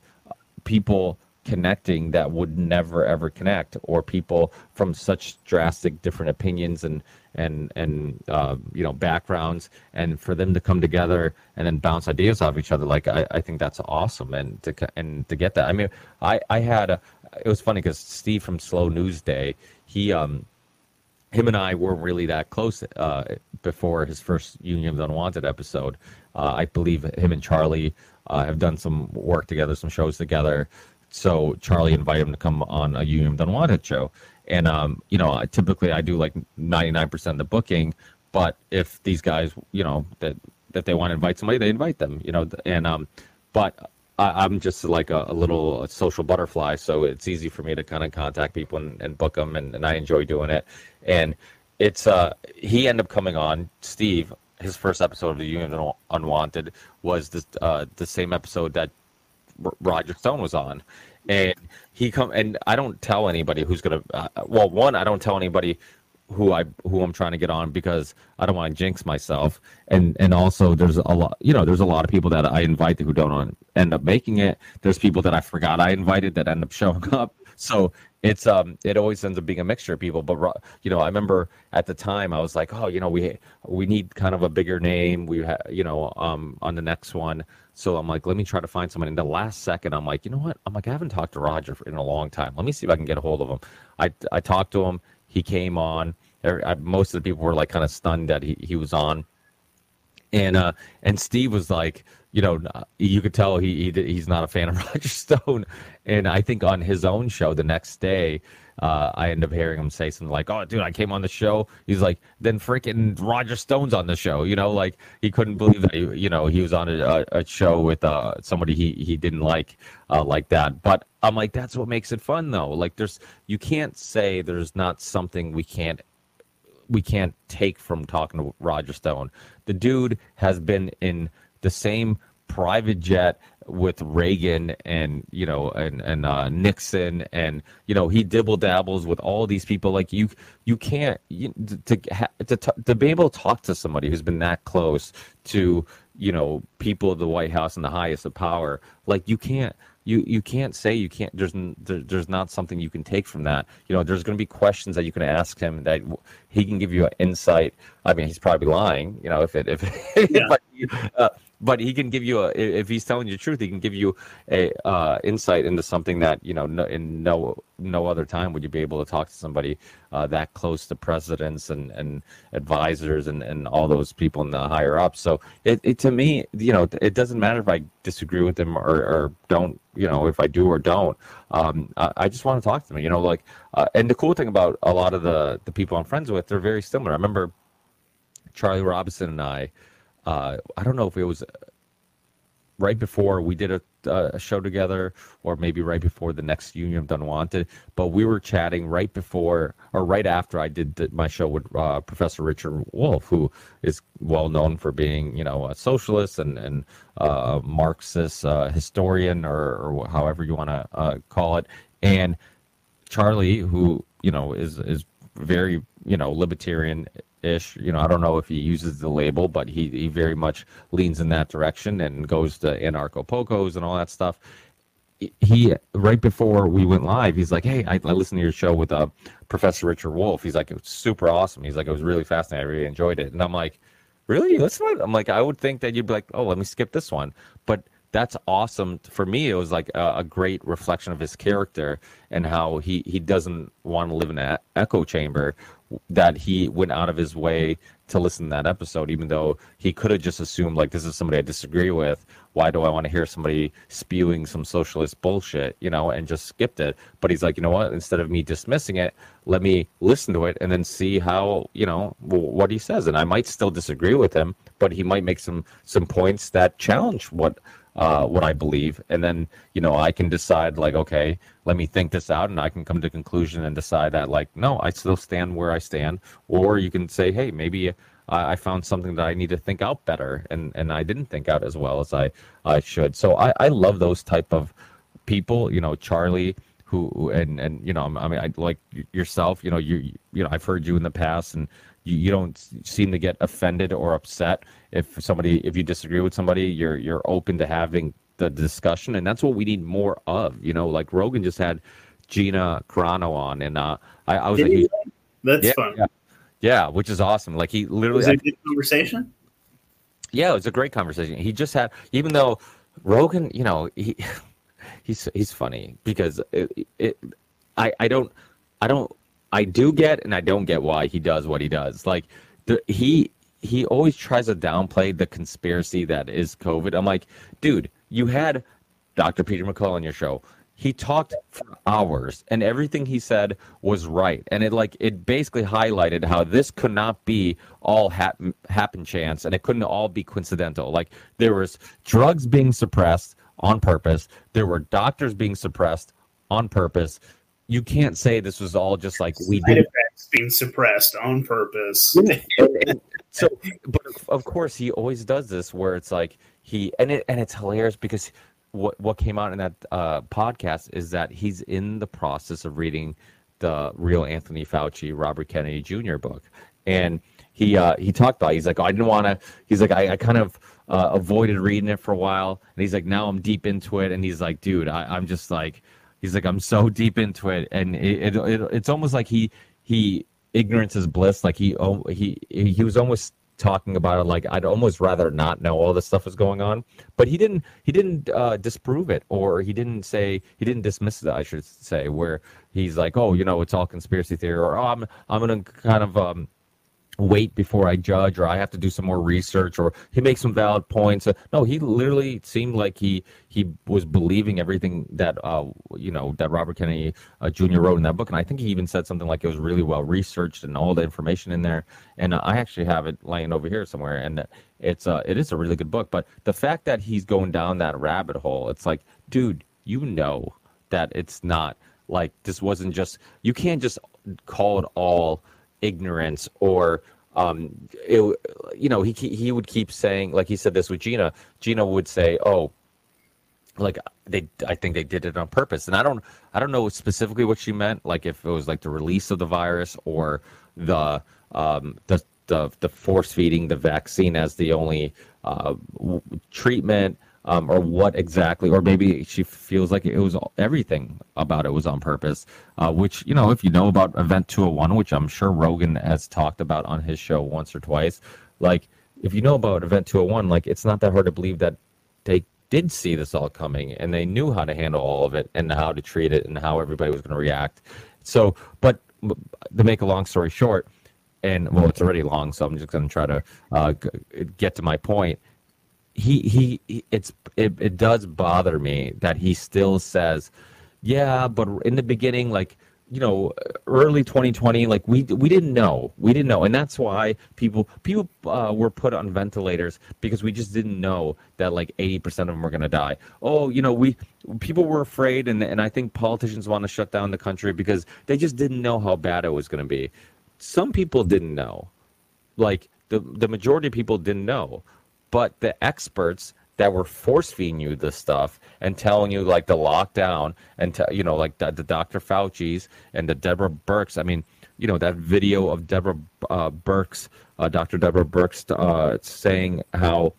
people connecting that would never ever connect or people from such drastic different opinions and and and uh, you know backgrounds and for them to come together and then bounce ideas off each other like I, I think that's awesome and to and to get that I mean I I had a, it was funny because Steve from Slow News Day he um him and I weren't really that close uh, before his first Union of the Unwanted episode. Uh, I believe him and Charlie uh, have done some work together, some shows together. So Charlie invited him to come on a Union Unwanted show. And, um, you know, typically I do like 99% of the booking. But if these guys, you know, that, that they want to invite somebody, they invite them, you know. And, um, but I, am just like a, a, little social butterfly. So it's easy for me to kind of contact people and, and book them. And, and I enjoy doing it. And it's, uh, he ended up coming on, Steve, his first episode of the Union Unwanted was this, uh, the same episode that Roger Stone was on, and he come and I don't tell anybody who's gonna. Uh, well, one, I don't tell anybody who I who I'm trying to get on because I don't want to jinx myself, and and also there's a lot, you know, there's a lot of people that I invite who don't end up making it. There's people that I forgot I invited that end up showing up. So it's um it always ends up being a mixture of people. But you know i remember at the time i was like oh you know we we need kind of a bigger name. We ha- you know um on the next one. So i'm like let me try to find someone. In the last second i'm like you know what? I'm like i haven't talked to roger in a long time. Let me see if i can get a hold of him. I i talked to him he came on most of the people were like kind of stunned that he, he was on and uh and steve was like you know, you could tell he, he he's not a fan of Roger Stone. And I think on his own show the next day, uh, I end up hearing him say something like, "Oh, dude, I came on the show." He's like, "Then freaking Roger Stone's on the show." You know, like he couldn't believe that. He, you know, he was on a, a show with uh, somebody he he didn't like uh, like that. But I'm like, that's what makes it fun, though. Like, there's you can't say there's not something we can't we can't take from talking to Roger Stone. The dude has been in the same private jet with Reagan and you know and and uh, Nixon. And you know he dibble dabbles with all these people. Like you you can't you, to to to be able to talk to somebody who's been that close to you know people of the White House and the highest of power like you can't you you can't say you can't there's there, there's not something you can take from that. You know there's going to be questions that you can ask him that he can give you an insight. I mean he's probably lying you know if it if, yeah. uh, but he can give you a if he's telling you the truth he can give you a uh, insight into something that you know no, in no no other time would you be able to talk to somebody uh, that close to presidents and and advisors and and all those people in the higher up. So it, it to me you know it doesn't matter if i disagree with them or, or don't you know if i do or don't. Um, I, I, just want to talk to them you know like uh, and the cool thing about a lot of the the people i'm friends with they're very similar. I remember charlie robinson and i uh, I don't know if it was right before we did a, a, show together or maybe right before the next Union of Unwanted, but we were chatting right before or right after I did the, my show with uh, Professor Richard Wolff, who is well known for being, you know, a socialist and, and uh, Marxist uh, historian or, or, however you want to uh, call it. And Charlie, who, you know, is, is very, you know, libertarian ish. You know, I don't know if he uses the label, but he, he very much leans in that direction and goes to anarcho pocos and all that stuff. He right before we went live, he's like, "Hey, I, I listened to your show with uh, Professor Richard Wolff." He's like, "It was super awesome." He's like, "It was really fascinating. I really enjoyed it." And I'm like, "Really? That's Listen?" I'm like, "I would think that you'd be like, oh, let me skip this one," but that's awesome for me. It was like a, a great reflection of his character and how he he doesn't want to live in an echo chamber. That he went out of his way to listen to that episode, even though he could have just assumed like this is somebody I disagree with. Why do I want to hear somebody spewing some socialist bullshit, you know, and just skipped it? But he's like, you know what? Instead of me dismissing it, let me listen to it and then see how, you know, what he says. And I might still disagree with him, but he might make some some points that challenge what uh, what I believe, and then you know I can decide like, okay, let me think this out, and I can come to conclusion and decide that like, no, I still stand where I stand, or you can say, hey, maybe I, found something that I need to think out better, and and I didn't think out as well as I I should. So I I love those type of people, you know, Charlie who and and you know I mean I like yourself you know you you know I've heard you in the past and you, you don't seem to get offended or upset. If somebody if you disagree with somebody you're you're open to having the discussion and that's what we need more of you know? Like rogan just had gina carano on and uh i, I was Did like he? that's yeah, fun. yeah, yeah, which is awesome. Like he literally was it a good conversation? Yeah it was a great conversation. He just had even though rogan you know he he's he's funny because it, it i i don't i don't I do get and I don't get why he does what he does. Like the, he he always tries to downplay the conspiracy that is COVID. I'm like, dude, you had Dr. Peter McCullough on your show. He talked for hours and everything he said was right. And it like it basically highlighted how this could not be all happen happen chance and it couldn't all be coincidental. Like there was drugs being suppressed on purpose. There were doctors being suppressed on purpose you can't say this was all just like we did. effects being suppressed on purpose. And, and so, but of course, he always does this where it's like he and it and it's hilarious because what what came out in that uh, podcast is that he's in the process of reading the real Anthony Fauci, Robert Kennedy Jr. book, and he uh, he talked about. It. He's like, oh, I didn't want to. He's like, I, I kind of uh, avoided reading it for a while, and he's like, now I'm deep into it, and he's like, dude, I, I'm just like He's like, I'm so deep into it, and it, it, it it's almost like he he ignorance is bliss. Like he oh, he he was almost talking about it like I'd almost rather not know all this stuff was going on. But he didn't he didn't uh, disprove it or he didn't say he didn't dismiss it. I should say where he's like, oh, you know, it's all conspiracy theory or oh, I'm I'm gonna kind of um, wait before I judge, or I have to do some more research, or he makes some valid points. Uh, no, he literally seemed like he he was believing everything that uh, you know that Robert Kennedy uh, Jr. wrote in that book, and I think he even said something like it was really well researched and all the information in there. And uh, I actually have it laying over here somewhere, and it's uh it is a really good book. But the fact that he's going down that rabbit hole, it's like, dude, you know that it's not like this wasn't just you can't just call it all ignorance or um, it, you know, he he would keep saying, like he said this with Gina. Gina would say, "Oh, like they, I think they did it on purpose." And I don't, I don't know specifically what she meant. Like if it was like the release of the virus or the um, the the the force feeding the vaccine as the only uh, treatment um, or what exactly, or maybe she feels like it was everything about it was on purpose. Uh, which you know, if you know about Event 201, which I'm sure Rogan has talked about on his show once or twice, like if you know about Event 201, like it's not that hard to believe that they did see this all coming and they knew how to handle all of it and how to treat it and how everybody was going to react. So, but to make a long story short, and well, it's already long, so I'm just going to try to uh, get to my point he, he it's it, it does bother me that he still says yeah but in the beginning like you know early 2020 like we we didn't know. We didn't know. And that's why people people uh, were put on ventilators because we just didn't know that like 80% of them were going to die. Oh you know we people were afraid and and I think politicians want to shut down the country because they just didn't know how bad it was going to be. Some people didn't know. Like the the majority of people didn't know but the experts that were force feeding you this stuff and telling you like the lockdown and t- you know like the, the Dr. Fauci's and the Deborah Birx. I mean, you know that video of Deborah uh, Birx, uh, Dr. Deborah Birx, uh, saying how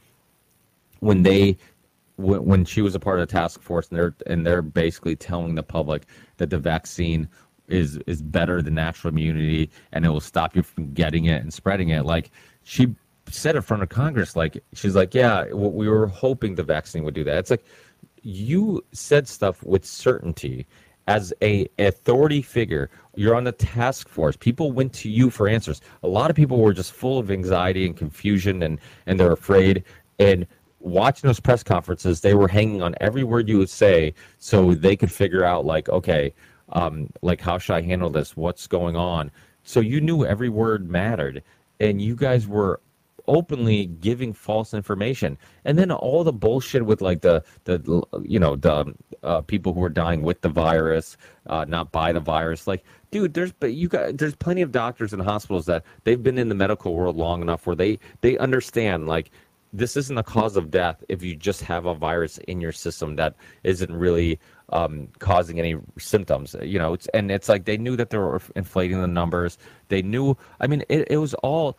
when they when, when she was a part of the task force and they're and they're basically telling the public that the vaccine is is better than natural immunity and it will stop you from getting it and spreading it. Like she said in front of Congress, like she's like, yeah, we were hoping the vaccine would do that. It's like you said stuff with certainty as a authority figure. You're on the task force. People went to you for answers. A lot of people were just full of anxiety and confusion, and and they're afraid. And watching those press conferences, they were hanging on every word you would say, so they could figure out like, okay, um, like how should I handle this? What's going on? So you knew every word mattered, and you guys were openly giving false information and then all the bullshit with like the the you know the uh, people who are dying with the virus uh, not by the virus like dude there's but you got there's plenty of doctors and hospitals that they've been in the medical world long enough where they they understand like this isn't a cause of death if you just have a virus in your system that isn't really um, causing any symptoms. You know, it's, and it's like they knew that they were inflating the numbers. They knew. I mean, it, it was all.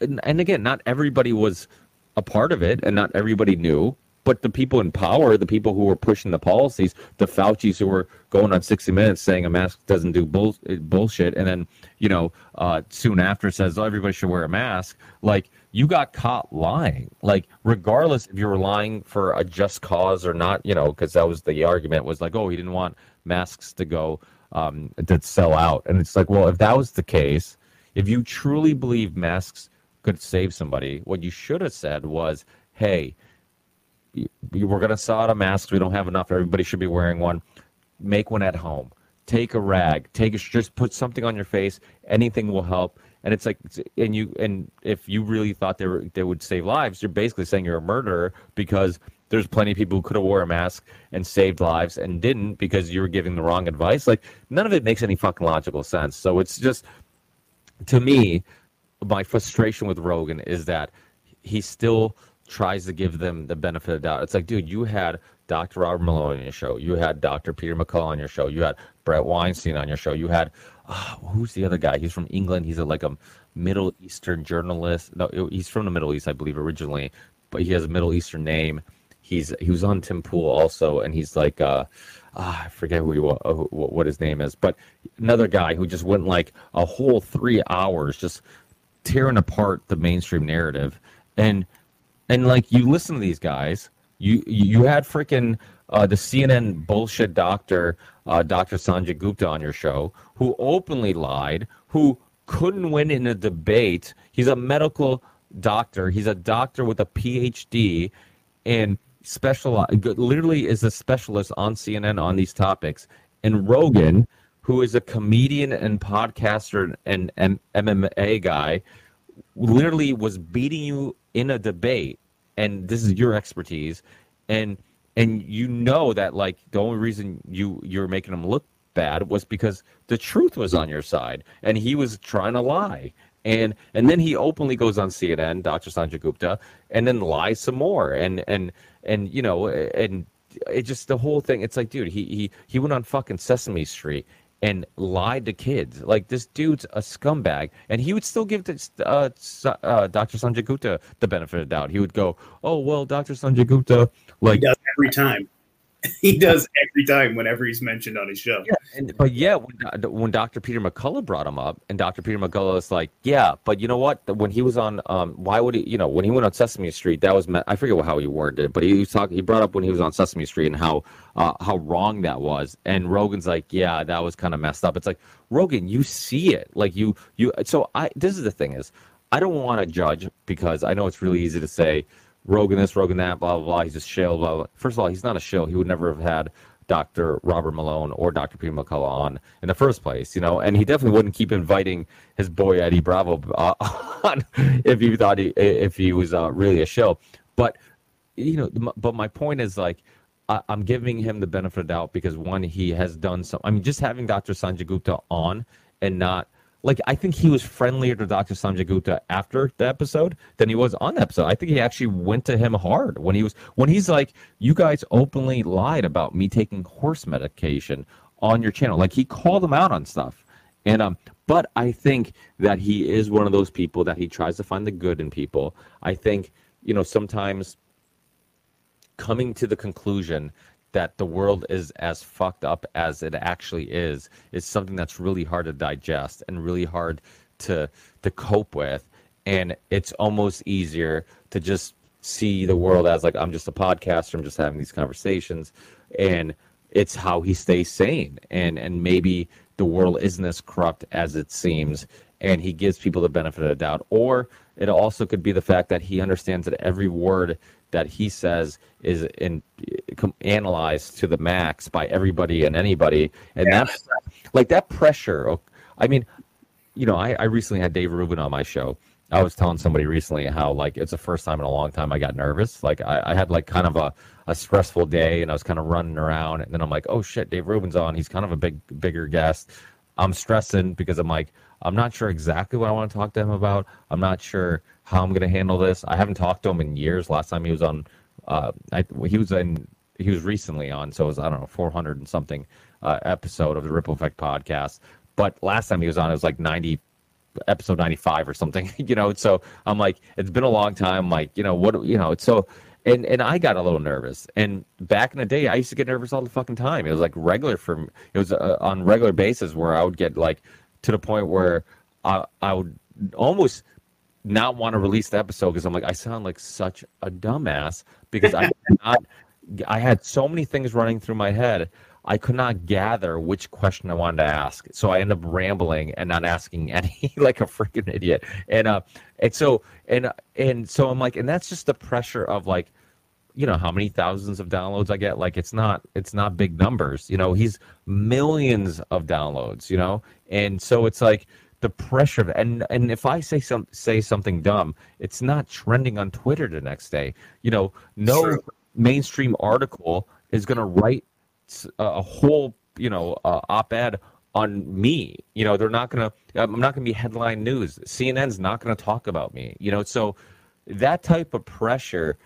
And, and again, not everybody was a part of it, and not everybody knew. But the people in power, the people who were pushing the policies, the Fauci's who were going on 60 Minutes saying a mask doesn't do bull, bullshit, and then you know uh, soon after says oh everybody should wear a mask. Like you got caught lying. Like, regardless if you were lying for a just cause or not, you know, because that was the argument was like, oh, he didn't want masks to go um, to sell out. And it's like, well, if that was the case, if you truly believe masks could save somebody, what you should have said was, hey, we're going to sell out of masks. We don't have enough. Everybody should be wearing one. Make one at home. Take a rag. Take a, just put something on your face. Anything will help and it's like and you and if you really thought they were they would save lives you're basically saying you're a murderer because there's plenty of people who could have wore a mask and saved lives and didn't because you were giving the wrong advice like none of it makes any fucking logical sense so it's just to me my frustration with rogan is that he still tries to give them the benefit of the doubt it's like dude you had Dr. Robert Malone on your show. You had Dr. Peter McCullough on your show. You had Bret Weinstein on your show. You had uh, who's the other guy? He's from England. He's a, like a Middle Eastern journalist. No, he's from the Middle East, I believe, originally, but he has a Middle Eastern name. He's he was on Tim Pool also, and he's like uh, uh I forget who he uh, what his name is, but another guy who just went like a whole three hours just tearing apart the mainstream narrative, and and like you listen to these guys, you you had freaking uh, the CNN bullshit doctor, uh, Dr. Sanjay Gupta, on your show, who openly lied, who couldn't win in a debate. He's a medical doctor. He's a doctor with a PhD and special, literally is a specialist on CNN on these topics. And Rogan, who is a comedian and podcaster and, and MMA guy, literally was beating you in a debate. And this is your expertise. And and you know that like the only reason you you're making him look bad was because the truth was on your side and he was trying to lie and and then he openly goes on CNN, Dr. Sanjay Gupta, and then lies some more, and and and you know, and it just the whole thing. It's like, dude, he he he went on fucking Sesame Street and lied to kids. Like this dude's a scumbag, and he would still give this, uh, uh, Dr. Sanjay Gupta the benefit of the doubt. He would go, "Oh well, Dr. Sanjay Gupta, like every time." he does every time whenever he's mentioned on his show. Yeah, and, but yeah, when, when Dr. Peter McCullough brought him up, and Dr. Peter McCullough is like, "Yeah, but you know what? When he was on, um, why would he? You know, when he went on Sesame Street, that was I forget how he worded it, but he was talking. He brought up when he was on Sesame Street and how uh, how wrong that was. And Rogan's like, "Yeah, that was kind of messed up." It's like Rogan, you see it, like you you. So I this is the thing is, I don't want to judge because I know it's really easy to say Rogan this, Rogan that, blah, blah, blah. He's a shill, blah, blah. First of all, he's not a shill. He would never have had Dr. Robert Malone or Dr. Peter McCullough on in the first place, you know, and he definitely wouldn't keep inviting his boy Eddie Bravo uh, on if he thought he, if he was uh, really a shill. But, you know, but my point is like, I, am giving him the benefit of doubt because one, he has done some, I mean, just having Dr. Sanjay Gupta on and not – like I think he was friendlier to Dr. Sanjay Gupta after the episode than he was on the episode. I think he actually went to him hard when he was when he's like, "You guys openly lied about me taking horse medication on your channel." Like he called him out on stuff, and um. But I think that he is one of those people that he tries to find the good in people. I think you know sometimes coming to the conclusion that the world is as fucked up as it actually is is something that's really hard to digest and really hard to to cope with. And it's almost easier to just see the world as like I'm just a podcaster, I'm just having these conversations, and it's how he stays sane, and and maybe the world isn't as corrupt as it seems, and he gives people the benefit of the doubt, or it also could be the fact that he understands that every word that he says is in, analyzed to the max by everybody and anybody, and yeah. that's like that pressure. I mean, you know, I, I recently had Dave Rubin on my show. I was telling somebody recently how like it's the first time in a long time I got nervous. Like I, I had like kind of a, a stressful day and I was kind of running around and then I'm like, oh shit, Dave Rubin's on. He's kind of a big bigger guest. I'm stressing because I'm like, I'm not sure exactly what I want to talk to him about. I'm not sure how I'm going to handle this. I haven't talked to him in years. Last time he was on, uh, I, he was in, he was recently on, so it was I don't know 400 and something uh, episode of the Ripple Effect podcast. But last time he was on, it was like 90 episode 95 or something, you know. So I'm like, it's been a long time. Like, you know, what, you know, so, and and I got a little nervous. And back in the day, I used to get nervous all the fucking time. It was like regular for me. It was uh, on regular basis where I would get like to the point where I I would almost not want to release the episode because I'm like, I sound like such a dumbass because I not. I had so many things running through my head I could not gather which question I wanted to ask. So I end up rambling and not asking any like a freaking idiot. And uh and so and and so I'm like and that's just the pressure of like you know how many thousands of downloads I get like it's not it's not big numbers. You know, he's millions of downloads, you know? And so it's like the pressure of, and and if I say some say something dumb, it's not trending on Twitter the next day. You know, no mainstream article is going to write a whole you know uh, op-ed on me. You know, they're not gonna. I'm not gonna be headline news. CNN's not gonna talk about me. You know, so that type of pressure,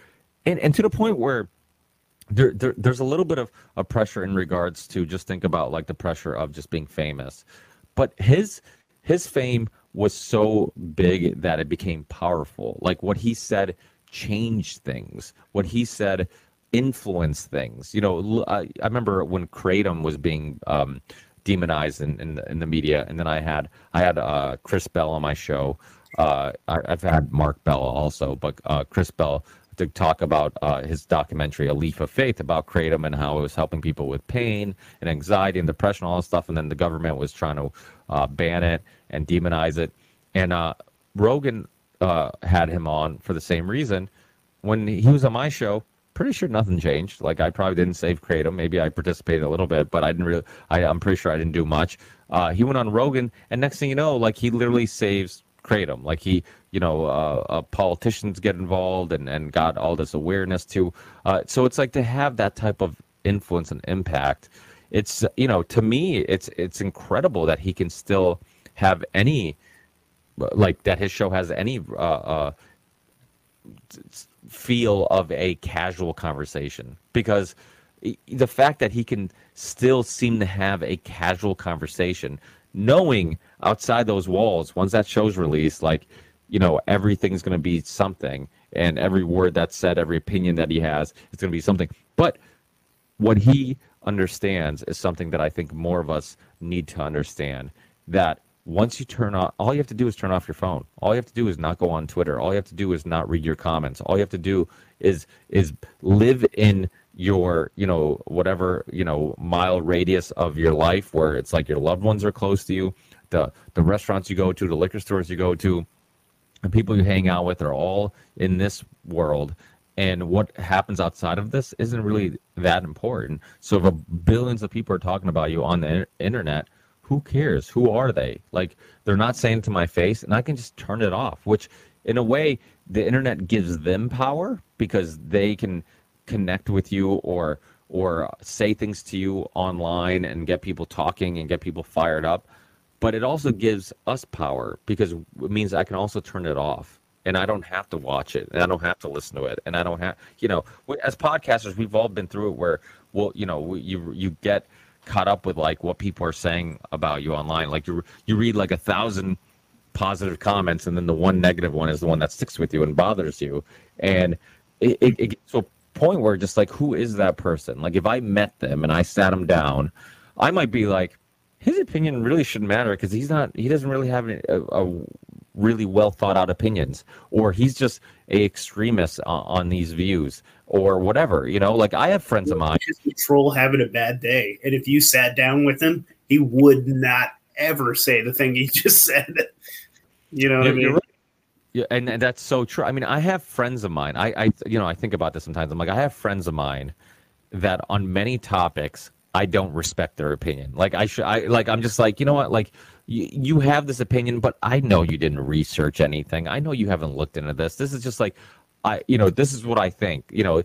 and and to the point where. There, there, there's a little bit of a pressure in regards to just think about like the pressure of just being famous, but his his fame was so big that it became powerful. Like what he said changed things. What he said influenced things. You know, I, I remember when Kratom was being um, demonized in, in the, in, the, media, and then I had I had uh, Chris Bell on my show. Uh, I, have had Mark Bell also, but uh, Chris Bell to talk about uh, his documentary A Leaf of Faith about Kratom and how it was helping people with pain and anxiety and depression, all this stuff. And then the government was trying to uh, ban it and demonize it. And uh, Rogan had him on for the same reason. When he was on my show, pretty sure nothing changed. Like I probably didn't save Kratom. Maybe I participated a little bit, but I didn't really. I, am pretty sure I didn't do much. Uh, he went on Rogan, and next thing you know, like he literally saves Kratom. Like he, you know, uh, uh, politicians get involved and and got all this awareness too. Uh, so it's like to have that type of influence and impact. It's you know to me it's it's incredible that he can still have any like that his show has any uh, uh, feel of a casual conversation because the fact that he can still seem to have a casual conversation knowing outside those walls once that show's released like you know everything's going to be something and every word that's said every opinion that he has is going to be something. But what he understands is something that i think more of us need to understand that once you turn on all you have to do is turn off your phone. All you have to do is not go on twitter. All you have to do is not read your comments. All you have to do is is live in your you know whatever you know mile radius of your life where it's like your loved ones are close to you the the restaurants you go to the liquor stores you go to the people you hang out with are all in this world and what happens outside of this isn't really that important so if billions of people are talking about you on the internet who cares? Who are they? Like they're not saying to my face, and I can just turn it off. Which, in a way, the internet gives them power because they can connect with you or or say things to you online and get people talking and get people fired up. But it also gives us power because it means I can also turn it off and I don't have to watch it and I don't have to listen to it and I don't have you know as podcasters we've all been through it where well you know you you get caught up with like what people are saying about you online. Like you you read like a thousand positive comments, and then the one negative one is the one that sticks with you and bothers you. And it, it, it a point where just like who is that person? Like if I met them and I sat them down, I might be like, his opinion really shouldn't matter because he's not he doesn't really have a, a really well thought out opinions, or he's just a extremist on, on these views, or whatever. You know, like I have friends of mine. Just a troll having a bad day, and if you sat down with him, he would not ever say the thing he just said. You know what yeah, I mean? Right. Yeah, and, and that's so true. I mean, I have friends of mine. I, I, you know, I think about this sometimes. I'm like, I have friends of mine that on many topics I don't respect their opinion. Like I should, I like, I'm just like, you know what, like. You, you have this opinion, but I know you didn't research anything. I know you haven't looked into this. This is just like, I, you know, this is what I think. You know,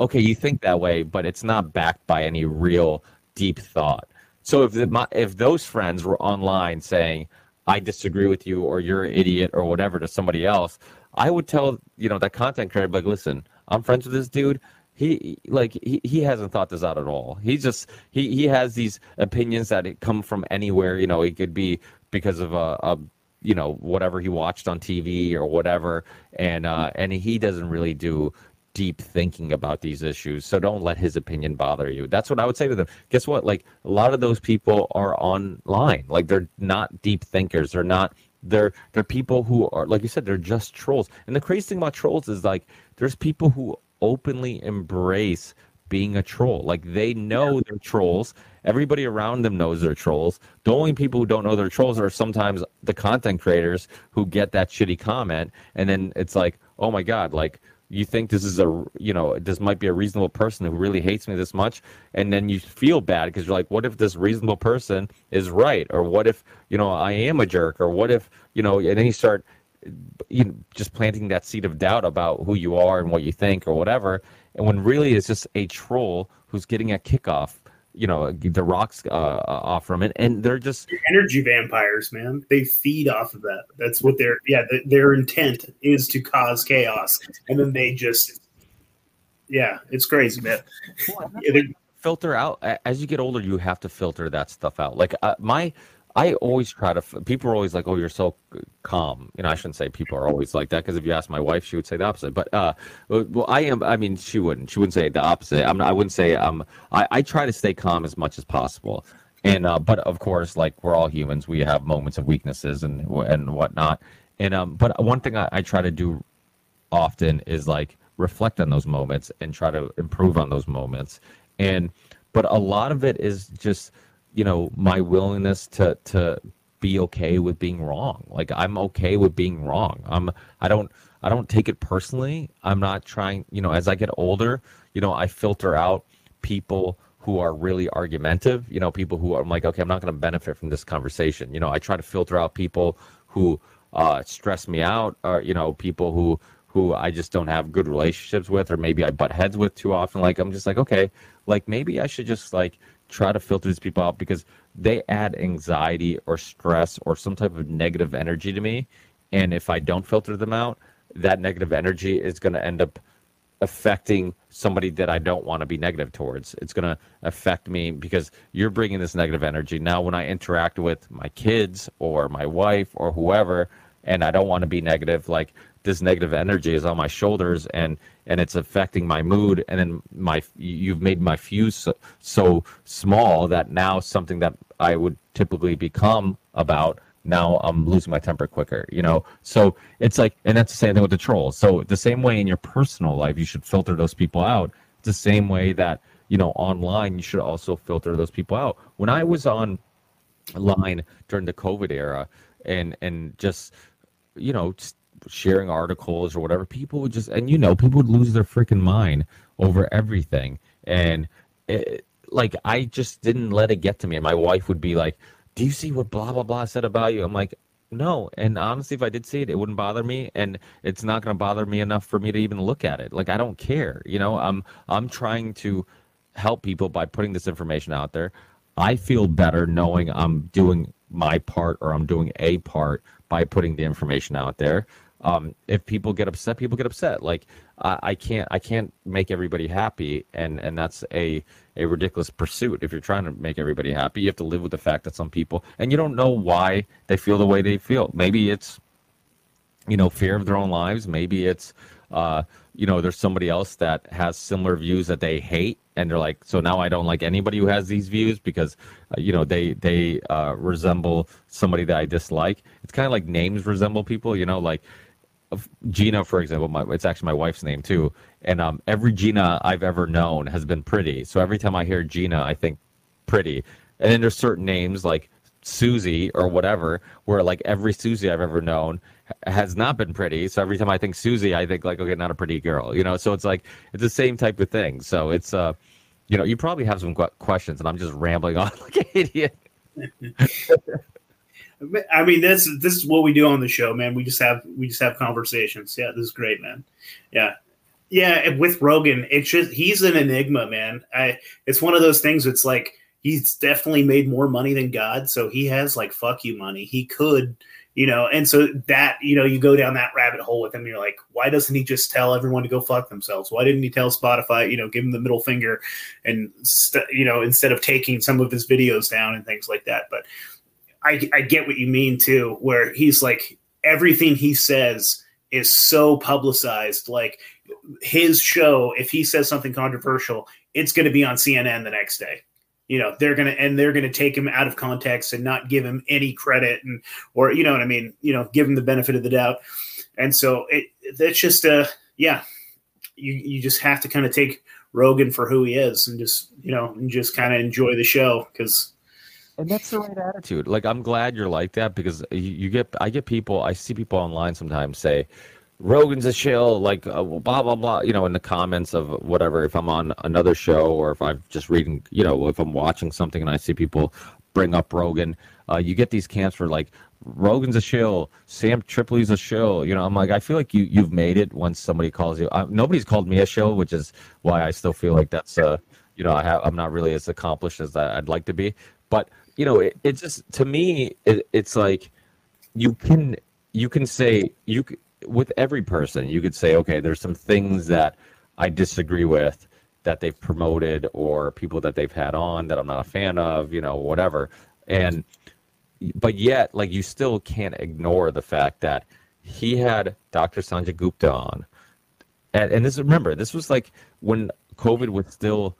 okay, you think that way, but it's not backed by any real deep thought. So if the, my, if those friends were online saying, I disagree with you or you're an idiot or whatever to somebody else, I would tell, you know, that content creator, like, listen, I'm friends with this dude. He like he, he hasn't thought this out at all. He just he, he has these opinions that it come from anywhere. You know, it could be because of a, a you know whatever he watched on TV or whatever, and uh, and he doesn't really do deep thinking about these issues. So don't let his opinion bother you. That's what I would say to them. Guess what? Like a lot of those people are online. Like they're not deep thinkers. They're not they're they're people who are like you said, they're just trolls. And the crazy thing about trolls is like there's people who openly embrace being a troll. Like they know yeah. they're trolls. Everybody around them knows they're trolls. The only people who don't know they're trolls are sometimes the content creators who get that shitty comment and then it's like, "Oh my god, like you think this is a you know this might be a reasonable person who really hates me this much and then you feel bad because you're like what if this reasonable person is right? Or what if you know i am a jerk? Or what if you know and then you start you know, just planting that seed of doubt about who you are and what you think or whatever. And when really it's just a troll who's getting a kickoff you know the rocks uh, uh, off from it, and they're just energy vampires, man. They feed off of that. That's what their yeah their intent is to cause chaos, and then they just yeah, it's crazy, man. Well, filter out as you get older. You have to filter that stuff out. Like uh, my I always try to. People are always like, "Oh, you're so calm." You know, I shouldn't say people are always like that because if you ask my wife, she would say the opposite. But uh, well, I am. I mean, she wouldn't. She wouldn't say the opposite. I'm. I wouldn't say. Um, I, I try to stay calm as much as possible. And uh, but of course, like we're all humans, we have moments of weaknesses and and whatnot. And um, but one thing I, I try to do often is like reflect on those moments and try to improve on those moments. And but a lot of it is just you know my willingness to to be okay with being wrong. Like i'm okay with being wrong. I'm i don't i don't take it personally. I'm not trying you know as i get older you know i filter out people who are really argumentative you know people who i'm like okay i'm not going to benefit from this conversation. You know i try to filter out people who uh, stress me out or you know people who who I just don't have good relationships with, or maybe I butt heads with too often. Like I'm just like, okay, like maybe I should just like try to filter these people out because they add anxiety or stress or some type of negative energy to me. And if I don't filter them out, that negative energy is going to end up affecting somebody that I don't want to be negative towards. It's going to affect me because you're bringing this negative energy. Now, when I interact with my kids or my wife or whoever, and I don't want to be negative, like this negative energy is on my shoulders and and it's affecting my mood and then my you've made my fuse so, so small that now something that I would typically become about now I'm losing my temper quicker, you know? So it's like, and that's the same thing with the trolls. So the same way in your personal life, you should filter those people out. It's the same way that, you know, online, you should also filter those people out. When I was on line during the COVID era and, and just, you know, just sharing articles or whatever, people would just, and you know, people would lose their freaking mind over everything. And it, like, I just didn't let it get to me. And my wife would be like, Do you see what blah, blah, blah said about you? I'm like, no. And honestly, if I did see it, it wouldn't bother me. And it's not going to bother me enough for me to even look at it. Like, I don't care. You know, I'm, I'm trying to help people by putting this information out there. I feel better knowing I'm doing my part or I'm doing a part by putting the information out there um, if people get upset, people get upset. Like I, I, can't, I can't make everybody happy, and and that's a a ridiculous pursuit. If you're trying to make everybody happy, you have to live with the fact that some people, and you don't know why they feel the way they feel. Maybe it's, you know, fear of their own lives. Maybe it's, uh, you know, there's somebody else that has similar views that they hate, and they're like, so now I don't like anybody who has these views because, uh, you know, they they uh, resemble somebody that I dislike. It's kind of like names resemble people, you know, like Gina, for example, my, it's actually my wife's name too. And um, every Gina I've ever known has been pretty. So every time I hear Gina, I think pretty. And then there's certain names like Susie or whatever, where like every Susie I've ever known has not been pretty. So every time I think Susie, I think like, okay, not a pretty girl, you know. So it's like it's the same type of thing. So it's uh, you know, you probably have some questions, and I'm just rambling on like an idiot. I mean, this this is what we do on the show, man. We just have we just have conversations. Yeah, this is great, man. Yeah, yeah. With Rogan, it's just he's an enigma, man. I it's one of those things. It's like he's definitely made more money than God, so he has like fuck you money. He could, you know, and so that you know you go down that rabbit hole with him. you're like, why doesn't he just tell everyone to go fuck themselves? Why didn't he tell Spotify, you know, give him the middle finger, and st- you know, instead of taking some of his videos down and things like that, but I, I get what you mean too, where he's like everything he says is so publicized. Like his show, if he says something controversial, it's going to be on CNN the next day. You know, they're gonna and they're gonna take him out of context and not give him any credit and or you know what I mean, you know, give him the benefit of the doubt. And so it that's just uh yeah, you you just have to kind of take Rogan for who he is and just you know and just kind of enjoy the show because and that's the right attitude. Like I'm glad you're like that because you, get I get people I see people online sometimes say Rogan's a shill, like uh, blah blah blah. You know, in the comments of whatever. If I'm on another show or if I'm just reading, you know, if I'm watching something and I see people bring up Rogan, uh, you get these camps for like Rogan's a shill, Sam Tripoli's a shill. You know, I'm like, I feel like you you've made it once somebody calls you. Uh, nobody's called me a shill, which is why I still feel like that's uh, you know, I have I'm not really as accomplished as I'd like to be. But you know, it, it just to me, it, it's like you can you can say you with every person you could say, okay, there's some things that I disagree with that they've promoted or people that they've had on that I'm not a fan of, you know, whatever. And but yet, like you still can't ignore the fact that he had Dr. Sanjay Gupta on. And, and this remember, this was like when COVID was still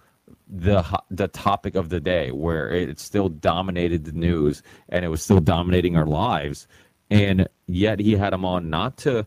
the the topic of the day where it still dominated the news and it was still dominating our lives and yet he had him on not to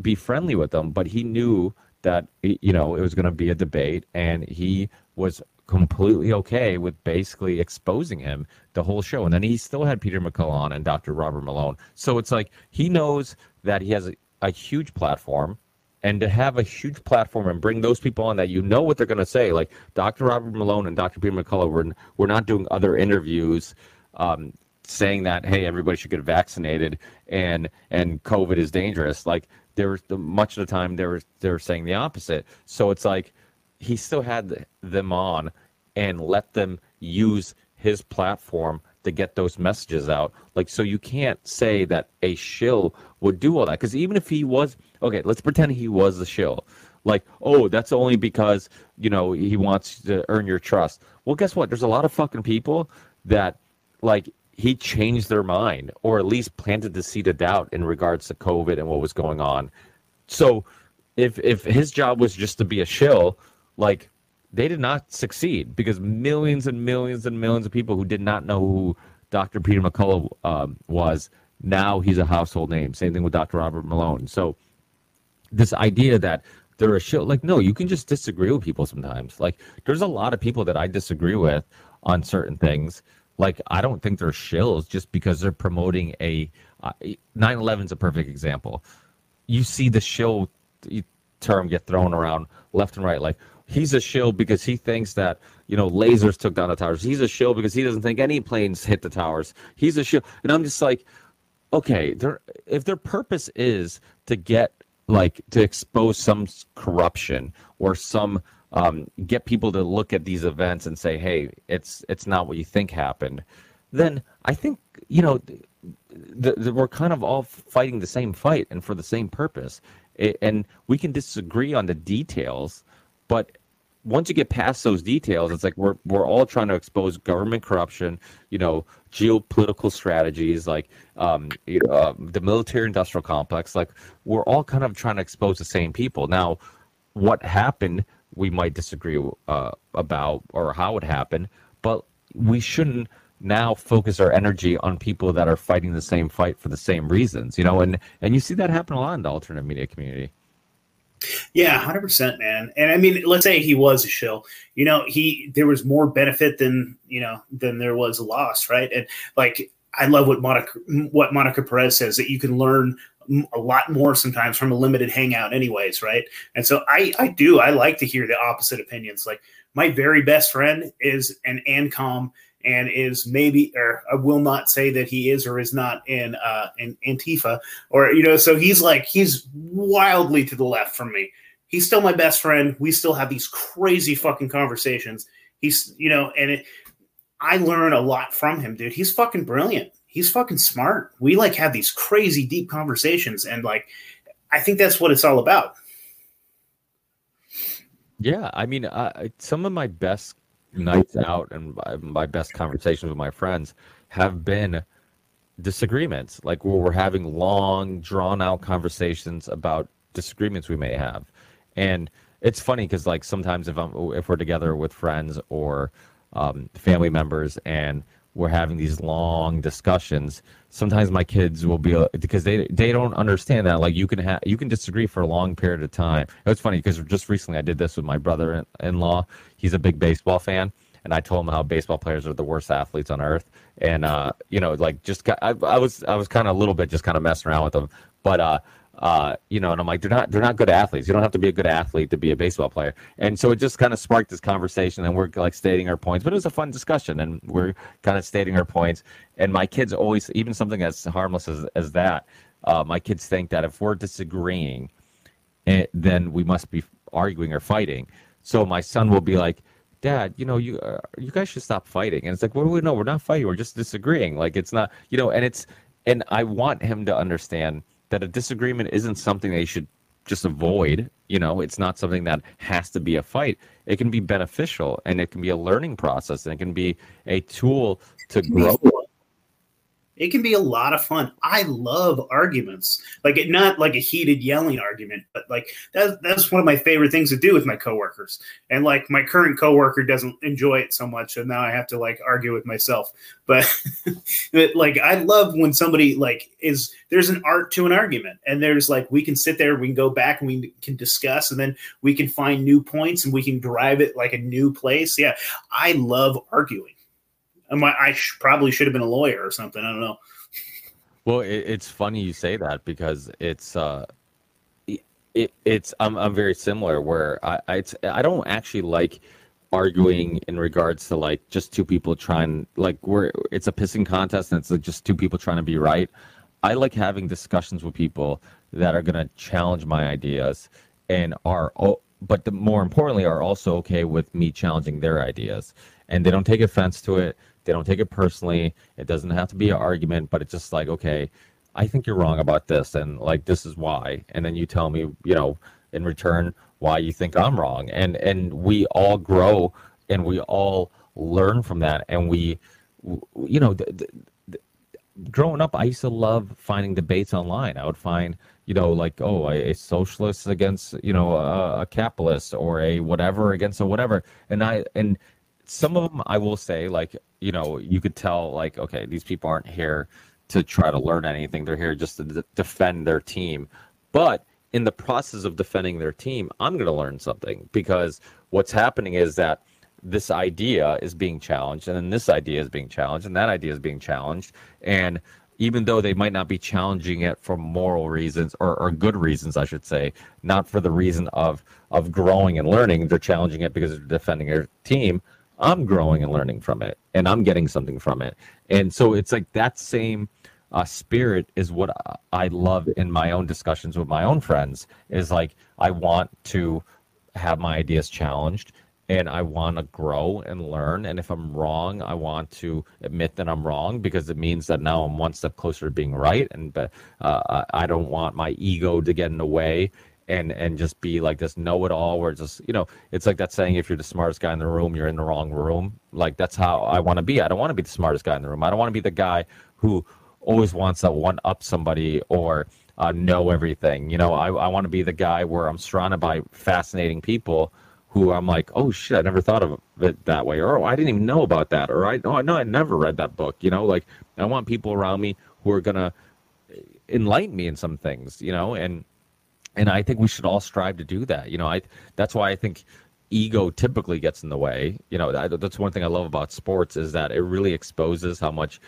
be friendly with them but he knew that you know it was going to be a debate and he was completely okay with basically exposing him the whole show and then he still had Peter McCullough on and Dr. Robert Malone so it's like he knows that he has a, a huge platform and to have a huge platform and bring those people on that you know what they're going to say, like Dr. Robert Malone and Dr. Peter McCullough, we're, we're not doing other interviews um, saying that hey, everybody should get vaccinated and and COVID is dangerous. Like there was much of the time they were they were saying the opposite. So it's like he still had them on and let them use his platform to get those messages out. Like, so you can't say that a shill would do all that. Because even if he was, okay, let's pretend he was a shill. Like, oh, that's only because, you know, he wants to earn your trust. Well, guess what? There's a lot of fucking people that, like, he changed their mind or at least planted the seed of doubt in regards to COVID and what was going on. So if if his job was just to be a shill, like they did not succeed because millions and millions and millions of people who did not know who Dr. Peter McCullough um, was, now he's a household name. Same thing with Dr. Robert Malone. So this idea that they're a show, like, no, you can just disagree with people sometimes. Like, there's a lot of people that I disagree with on certain things. Like, I don't think they're shills just because they're promoting a uh, 9 11 is a perfect example. You see the shill term get thrown around left and right. Like, he's a shill because he thinks that you know lasers took down the towers. He's a shill because he doesn't think any planes hit the towers. He's a shill, and I'm just like, okay, if their purpose is to get like to expose some corruption or some um, get people to look at these events and say, hey, it's it's not what you think happened, then I think you know. The, the, we're kind of all fighting the same fight and for the same purpose. It, and we can disagree on the details, but once you get past those details, it's like we're we're all trying to expose government corruption, you know, geopolitical strategies, like um, you know, uh, the military-industrial complex. Like we're all kind of trying to expose the same people. Now, what happened we might disagree uh, about or how it happened, but we shouldn't now focus our energy on people that are fighting the same fight for the same reasons, you know, and and you see that happen a lot in the alternative media community. Yeah, hundred percent, man. And I mean, let's say he was a shill. You know, he there was more benefit than you know than there was loss, right? And like, I love what Monica what Monica Perez says that you can learn a lot more sometimes from a limited hangout, anyways, right? And so I I do I like to hear the opposite opinions. Like my very best friend is an ANCOM and is maybe, or I will not say that he is or is not in uh, in Antifa, or you know, so he's like he's wildly to the left from me. He's still my best friend. We still have these crazy fucking conversations. He's you know, and it, I learn a lot from him, dude. He's fucking brilliant. He's fucking smart. We like have these crazy deep conversations, and like, I think that's what it's all about. Yeah, I mean, some of my best nights out and my best conversations with my friends have been disagreements, like where we're having long, drawn out conversations about disagreements we may have. And it's funny because like sometimes if I'm if we're together with friends or um, family members and we're having these long discussions sometimes my kids will be because they they don't understand that like you can have you can disagree for a long period of time. It's funny because just recently i did this with my brother-in-law he's a big baseball fan and i told him how baseball players are the worst athletes on earth and uh you know like just I, I was i was kind of a little bit just kind of messing around with him but uh uh, you know, and I'm like, they're not they're not good athletes. You don't have to be a good athlete to be a baseball player. And so it just kind of sparked this conversation, and we're like stating our points. But it was a fun discussion, and we're kind of stating our points. And my kids always, even something as harmless as as that, uh, my kids think that if we're disagreeing, it, eh, then we must be arguing or fighting. So my son will be like. Dad, you know, you uh, you guys should stop fighting. And it's like, well, we know we're not fighting. We're just disagreeing. Like it's not, you know. And it's, and I want him to understand that a disagreement isn't something they should just avoid. You know, it's not something that has to be a fight. It can be beneficial and it can be a learning process and it can be a tool to grow it can be a lot of fun. I love arguments, like it not like a heated yelling argument, but like that's that's one of my favorite things to do with my coworkers. And like my current coworker doesn't enjoy it so much, and now I have to like argue with myself. But, but like I love when somebody like is there's an art to an argument, and there's like we can sit there, we can go back, and we can discuss, and then we can find new points, and we can drive it like a new place. Yeah, I love arguing. I sh- probably should have been a lawyer or something. I don't know. Well, it, it's funny you say that because it's uh, it, it's I'm I'm very similar where I I, I don't actually like arguing in regards to like just two people trying like where it's a pissing contest and it's like just two people trying to be right. I like having discussions with people that are to challenge my ideas and are oh, but the, more importantly are also okay with me challenging their ideas and they don't take offense to it they don't take it personally. It doesn't have to be an argument, but it's just like, okay, I think you're wrong about this, and like this is why. And then you tell me, you know, in return why you think I'm wrong, and and we all grow and we all learn from that, and we, you know. Growing up, I used to love finding debates online. I would find, you know, like, oh, a, a socialist against, you know, a, a, capitalist or a whatever against a whatever. And I, and some of them I will say, like, you know, you could tell, like, okay, these people aren't here to try to learn anything. They're here just to d- defend their team. But in the process of defending their team, I'm going to learn something because what's happening is that this idea is being challenged, and then this idea is being challenged, and that idea is being challenged. And even though they might not be challenging it for moral reasons or, or good reasons, I should say, not for the reason of of growing and learning, they're challenging it because they're defending their team. I'm growing and learning from it, and I'm getting something from it. And so it's like that same uh, spirit is what I love in my own discussions with my own friends. Is like I want to have my ideas challenged, and I want to grow and learn. And if I'm wrong, I want to admit that I'm wrong because it means that now I'm one step closer to being right. And uh, I don't want my ego to get in the way and and just be like this know-it-all where just you know it's like that saying if you're the smartest guy in the room you're in the wrong room like that's how i want to be i don't want to be the smartest guy in the room i don't want to be the guy who always wants to one up somebody or uh, know everything you know i, I want to be the guy where i'm surrounded by fascinating people who I'm like, oh shit, I never thought of it that way, or oh, I didn't even know about that, or I oh no, I never read that book. You know, like I want people around me who are gonna enlighten me in some things. You know, and and I think we should all strive to do that. You know, I that's why I think ego typically gets in the way. You know, that, that's one thing I love about sports is that it really exposes how much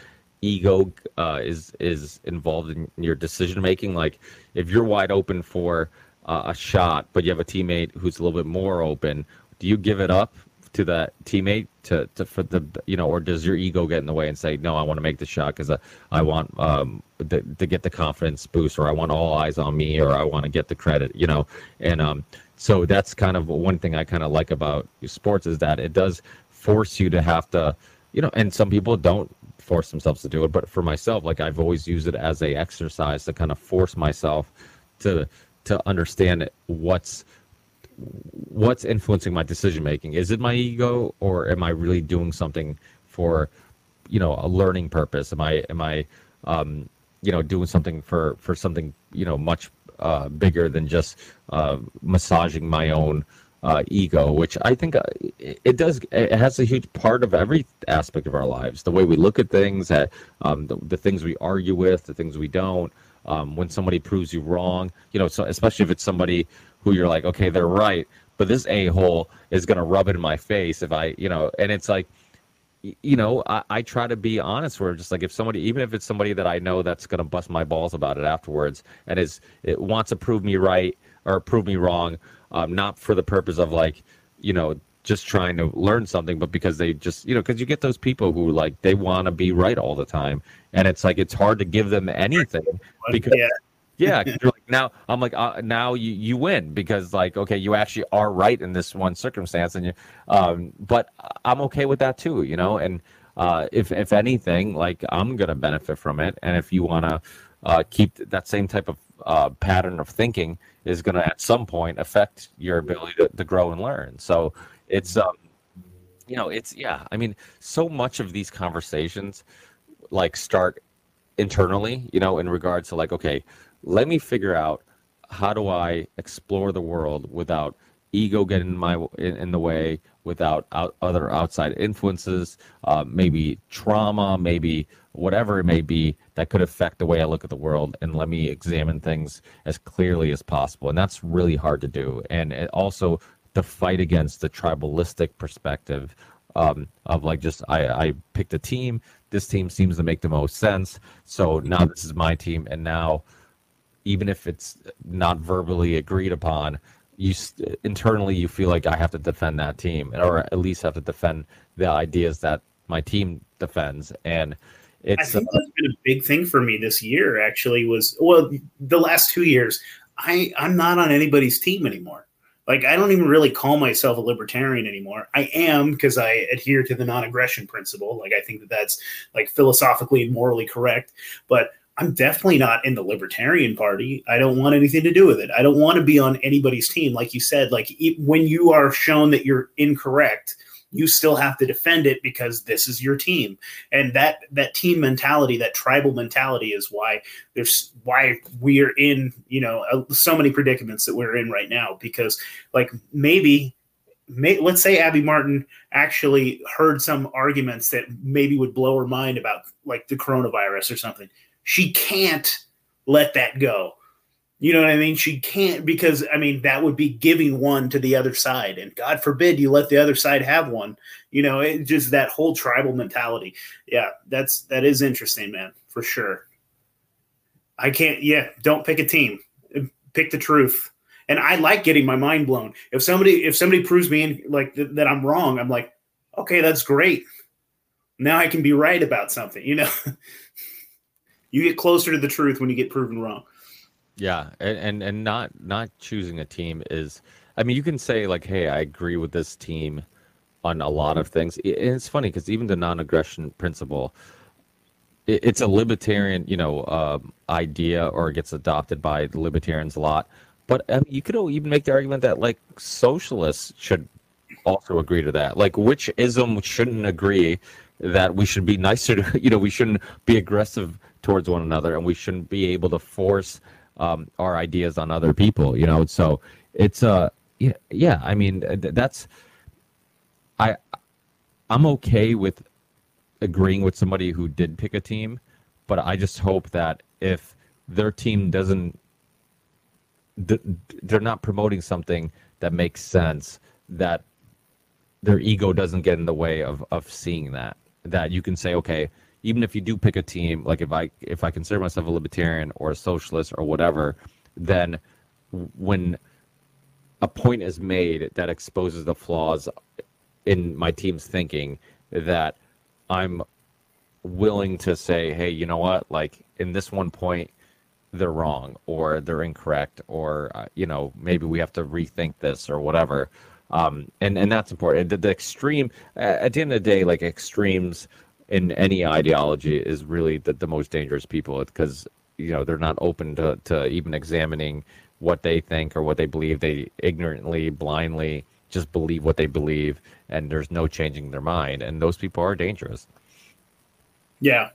ego uh, is is involved in your decision making. Like if you're wide open for uh, a shot, but you have a teammate who's a little bit more open, do you give it up to that teammate to, to for the you know, or does your ego get in the way and say, no, I want to make the shot because I, I want um the, to get the confidence boost, or I want all eyes on me, or I want to get the credit, you know, and um, so that's kind of one thing I kind of like about sports is that it does force you to have to, you know, and some people don't force themselves to do it, but for myself, like I've always used it as a exercise to kind of force myself to to understand what's what's influencing my decision making. Is it my ego, or am I really doing something for, you know, a learning purpose? Am I am I, um, you know, doing something for for something you know much uh, bigger than just uh, massaging my own uh, ego, which I think uh, it does. It has a huge part of every aspect of our lives. The way we look at things, um, the, the things we argue with, the things we don't um, when somebody proves you wrong. You know, so especially if it's somebody who you're like, okay, they're right, but this a hole is going to rub it in my face if I, you know, and it's like, you know, I, I try to be honest. Where just like if somebody, even if it's somebody that I know that's going to bust my balls about it afterwards, and is it wants to prove me right or prove me wrong, um, not for the purpose of like, you know, just trying to learn something, but because they just, you know, because you get those people who like they want to be right all the time, and it's like it's hard to give them anything because. Yeah. Yeah, like now. I'm like uh, now you you win because like okay, you actually are right in this one circumstance, and you. Um, but I'm okay with that too, you know. And uh, if if anything, like I'm gonna benefit from it, and if you wanna uh, keep that same type of uh, pattern of thinking, is gonna at some point affect your ability to, to grow and learn. So it's um you know it's yeah i mean so much of these conversations like start internally you know in regards to like okay let me figure out how do i explore the world without ego getting in my in, in the way without out, other outside influences uh, maybe trauma maybe whatever it may be that could affect the way i look at the world and let me examine things as clearly as possible and that's really hard to do and also to fight against the tribalistic perspective um, of like just I, I picked a team. This team seems to make the most sense. So now this is my team, and now even if it's not verbally agreed upon, you internally you feel like I have to defend that team, or at least have to defend the ideas that my team defends. And it's I think uh, that's been a big thing for me this year. Actually, was well the last two years. I I'm not on anybody's team anymore like I don't even really call myself a libertarian anymore. I am because I adhere to the non-aggression principle. Like I think that that's like philosophically and morally correct, but I'm definitely not in the libertarian party. I don't want anything to do with it. I don't want to be on anybody's team like you said like when you are shown that you're incorrect, you still have to defend it because this is your team and that that team mentality that tribal mentality is why there's why we're in you know uh, so many predicaments that we're in right now because like maybe May, let's say Abby Martin actually heard some arguments that maybe would blow her mind about like the coronavirus or something. She can't let that go you know what I mean? She can't because I mean that would be giving one to the other side, and God forbid you let the other side have one. You know, it just that whole tribal mentality. Yeah, that's that is interesting, man, for sure. I can't. Yeah, don't pick a team. Pick the truth. And I like getting my mind blown. If somebody if somebody proves me in, like th- that I'm wrong, I'm like, okay, that's great. Now I can be right about something. You know, you get closer to the truth when you get proven wrong. Yeah, and, and and not not choosing a team is. I mean, you can say like, "Hey, I agree with this team on a lot of things." And it's funny because even the non-aggression principle, it, it's a libertarian, you know, uh, idea, or it gets adopted by libertarians a lot. But I mean, you could even make the argument that like socialists should also agree to that. Like, which ism shouldn't agree that we should be nicer to, you know, we shouldn't be aggressive towards one another, and we shouldn't be able to force um, our ideas on other people. You know, so it's uh yeah, yeah. I mean, that's I I'm okay with agreeing with somebody who did pick a team, but I just hope that if their team doesn't, they're not promoting something that makes sense, that their ego doesn't get in the way of of seeing that. That you can say, okay, even if you do pick a team, like if I if I consider myself a libertarian or a socialist or whatever, then when a point is made that exposes the flaws in my team's thinking, that I'm willing to say, hey, you know what? Like in this one point, they're wrong or they're incorrect or uh, you know maybe we have to rethink this or whatever. Um, and and that's important. The, the extreme at the end of the day, like extremes in any ideology is really the, the most dangerous people because you know they're not open to, to even examining what they think or what they believe. They ignorantly, blindly just believe what they believe, and there's no changing their mind. And those people are dangerous. Yeah,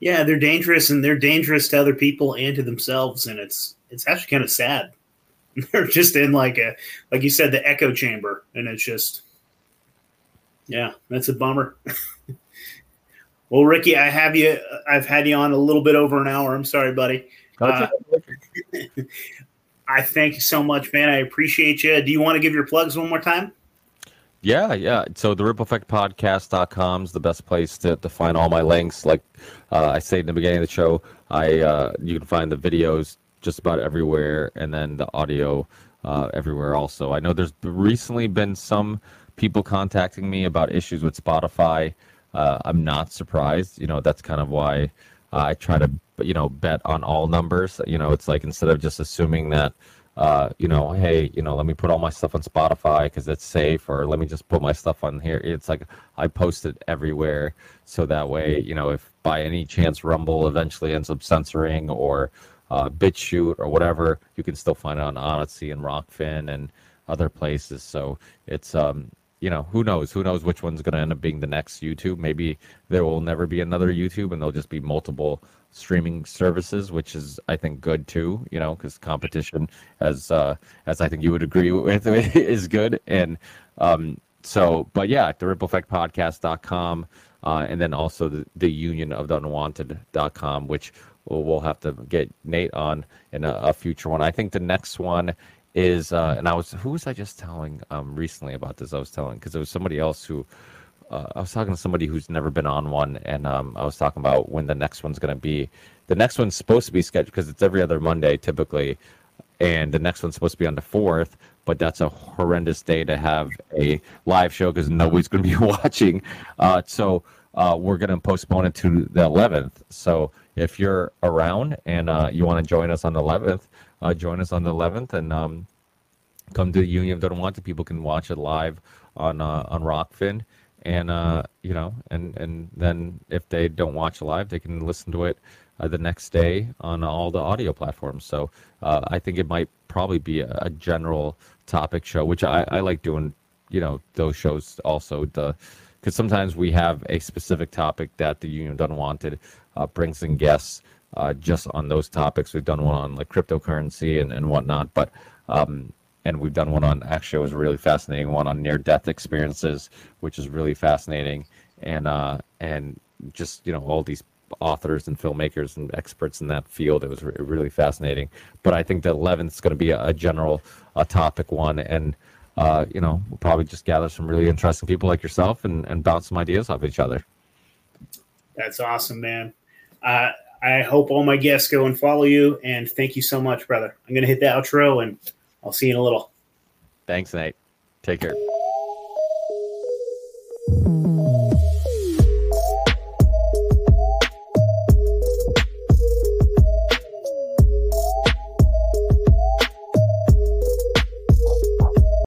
yeah, they're dangerous, and they're dangerous to other people and to themselves. And it's it's actually kind of sad. they're just in like a like you said the echo chamber, and it's just yeah, that's a bummer. well, Ricky, I have you. I've had you on a little bit over an hour. I'm sorry, buddy. Uh, I thank you so much, man. I appreciate you. Do you want to give your plugs one more time? Yeah, yeah. So the Ripple Effect Podcast.com is the best place to, to find all my links. Like uh, I said in the beginning of the show, I uh, you can find the videos just about everywhere, and then the audio uh, everywhere also. I know there's recently been some people contacting me about issues with Spotify. Uh, I'm not surprised. You know, that's kind of why I try to you know bet on all numbers. You know, it's like instead of just assuming that uh, you know, hey, you know, let me put all my stuff on Spotify because it's safe, or let me just put my stuff on here. It's like I post it everywhere, so that way, you know, if by any chance Rumble eventually ends up censoring or uh, BitChute or whatever, you can still find it on Odysee and Rokfin and other places. So it's um, you know, who knows? Who knows which one's going to end up being the next YouTube? Maybe there will never be another YouTube, and there'll just be multiple streaming services, which is I think good too. You know, because competition, as uh, as I think you would agree with, is good. And um, so, but yeah, the Ripple Effect Podcast.com, uh, and then also the, the Union of the Unwanted.com, which we'll, we'll have to get Nate on in a, a future one. I think the next one is, uh, and I was who was I just telling um, recently about this? I was telling because it was somebody else who uh, I was talking to somebody who's never been on one, and um, I was talking about when the next one's going to be. The next one's supposed to be scheduled because it's every other Monday typically, and the next one's supposed to be on the fourth. But that's a horrendous day to have a live show because nobody's going to be watching. Uh, so uh, we're going to postpone it to the 11th. So if you're around and uh, you want to join us on the 11th, uh, join us on the 11th and um, come to the Union of Unwanted People can watch it live on uh, on Rokfin and uh, you know, and and then if they don't watch live, they can listen to it uh, the next day on all the audio platforms. So uh, I think it might probably be a, a general topic show, which I, I, like doing. You know, those shows also the because sometimes we have a specific topic that the Union of Unwanted uh, brings in guests uh, just on those topics. We've done one on like cryptocurrency and, and whatnot, but um, and we've done one on actually it was a really fascinating one on near death experiences, which is really fascinating, and uh, and just you know all these authors and filmmakers and experts in that field. It was re- really fascinating. But I think the 11th is going to be a, a general a topic one, and uh, you know we'll probably just gather some really interesting people like yourself and, and bounce some ideas off each other. That's awesome, man. Uh, I hope all my guests go and follow you, and thank you so much, brother. I'm going to hit the outro and I'll see you in a little. Thanks, Nate. Take care.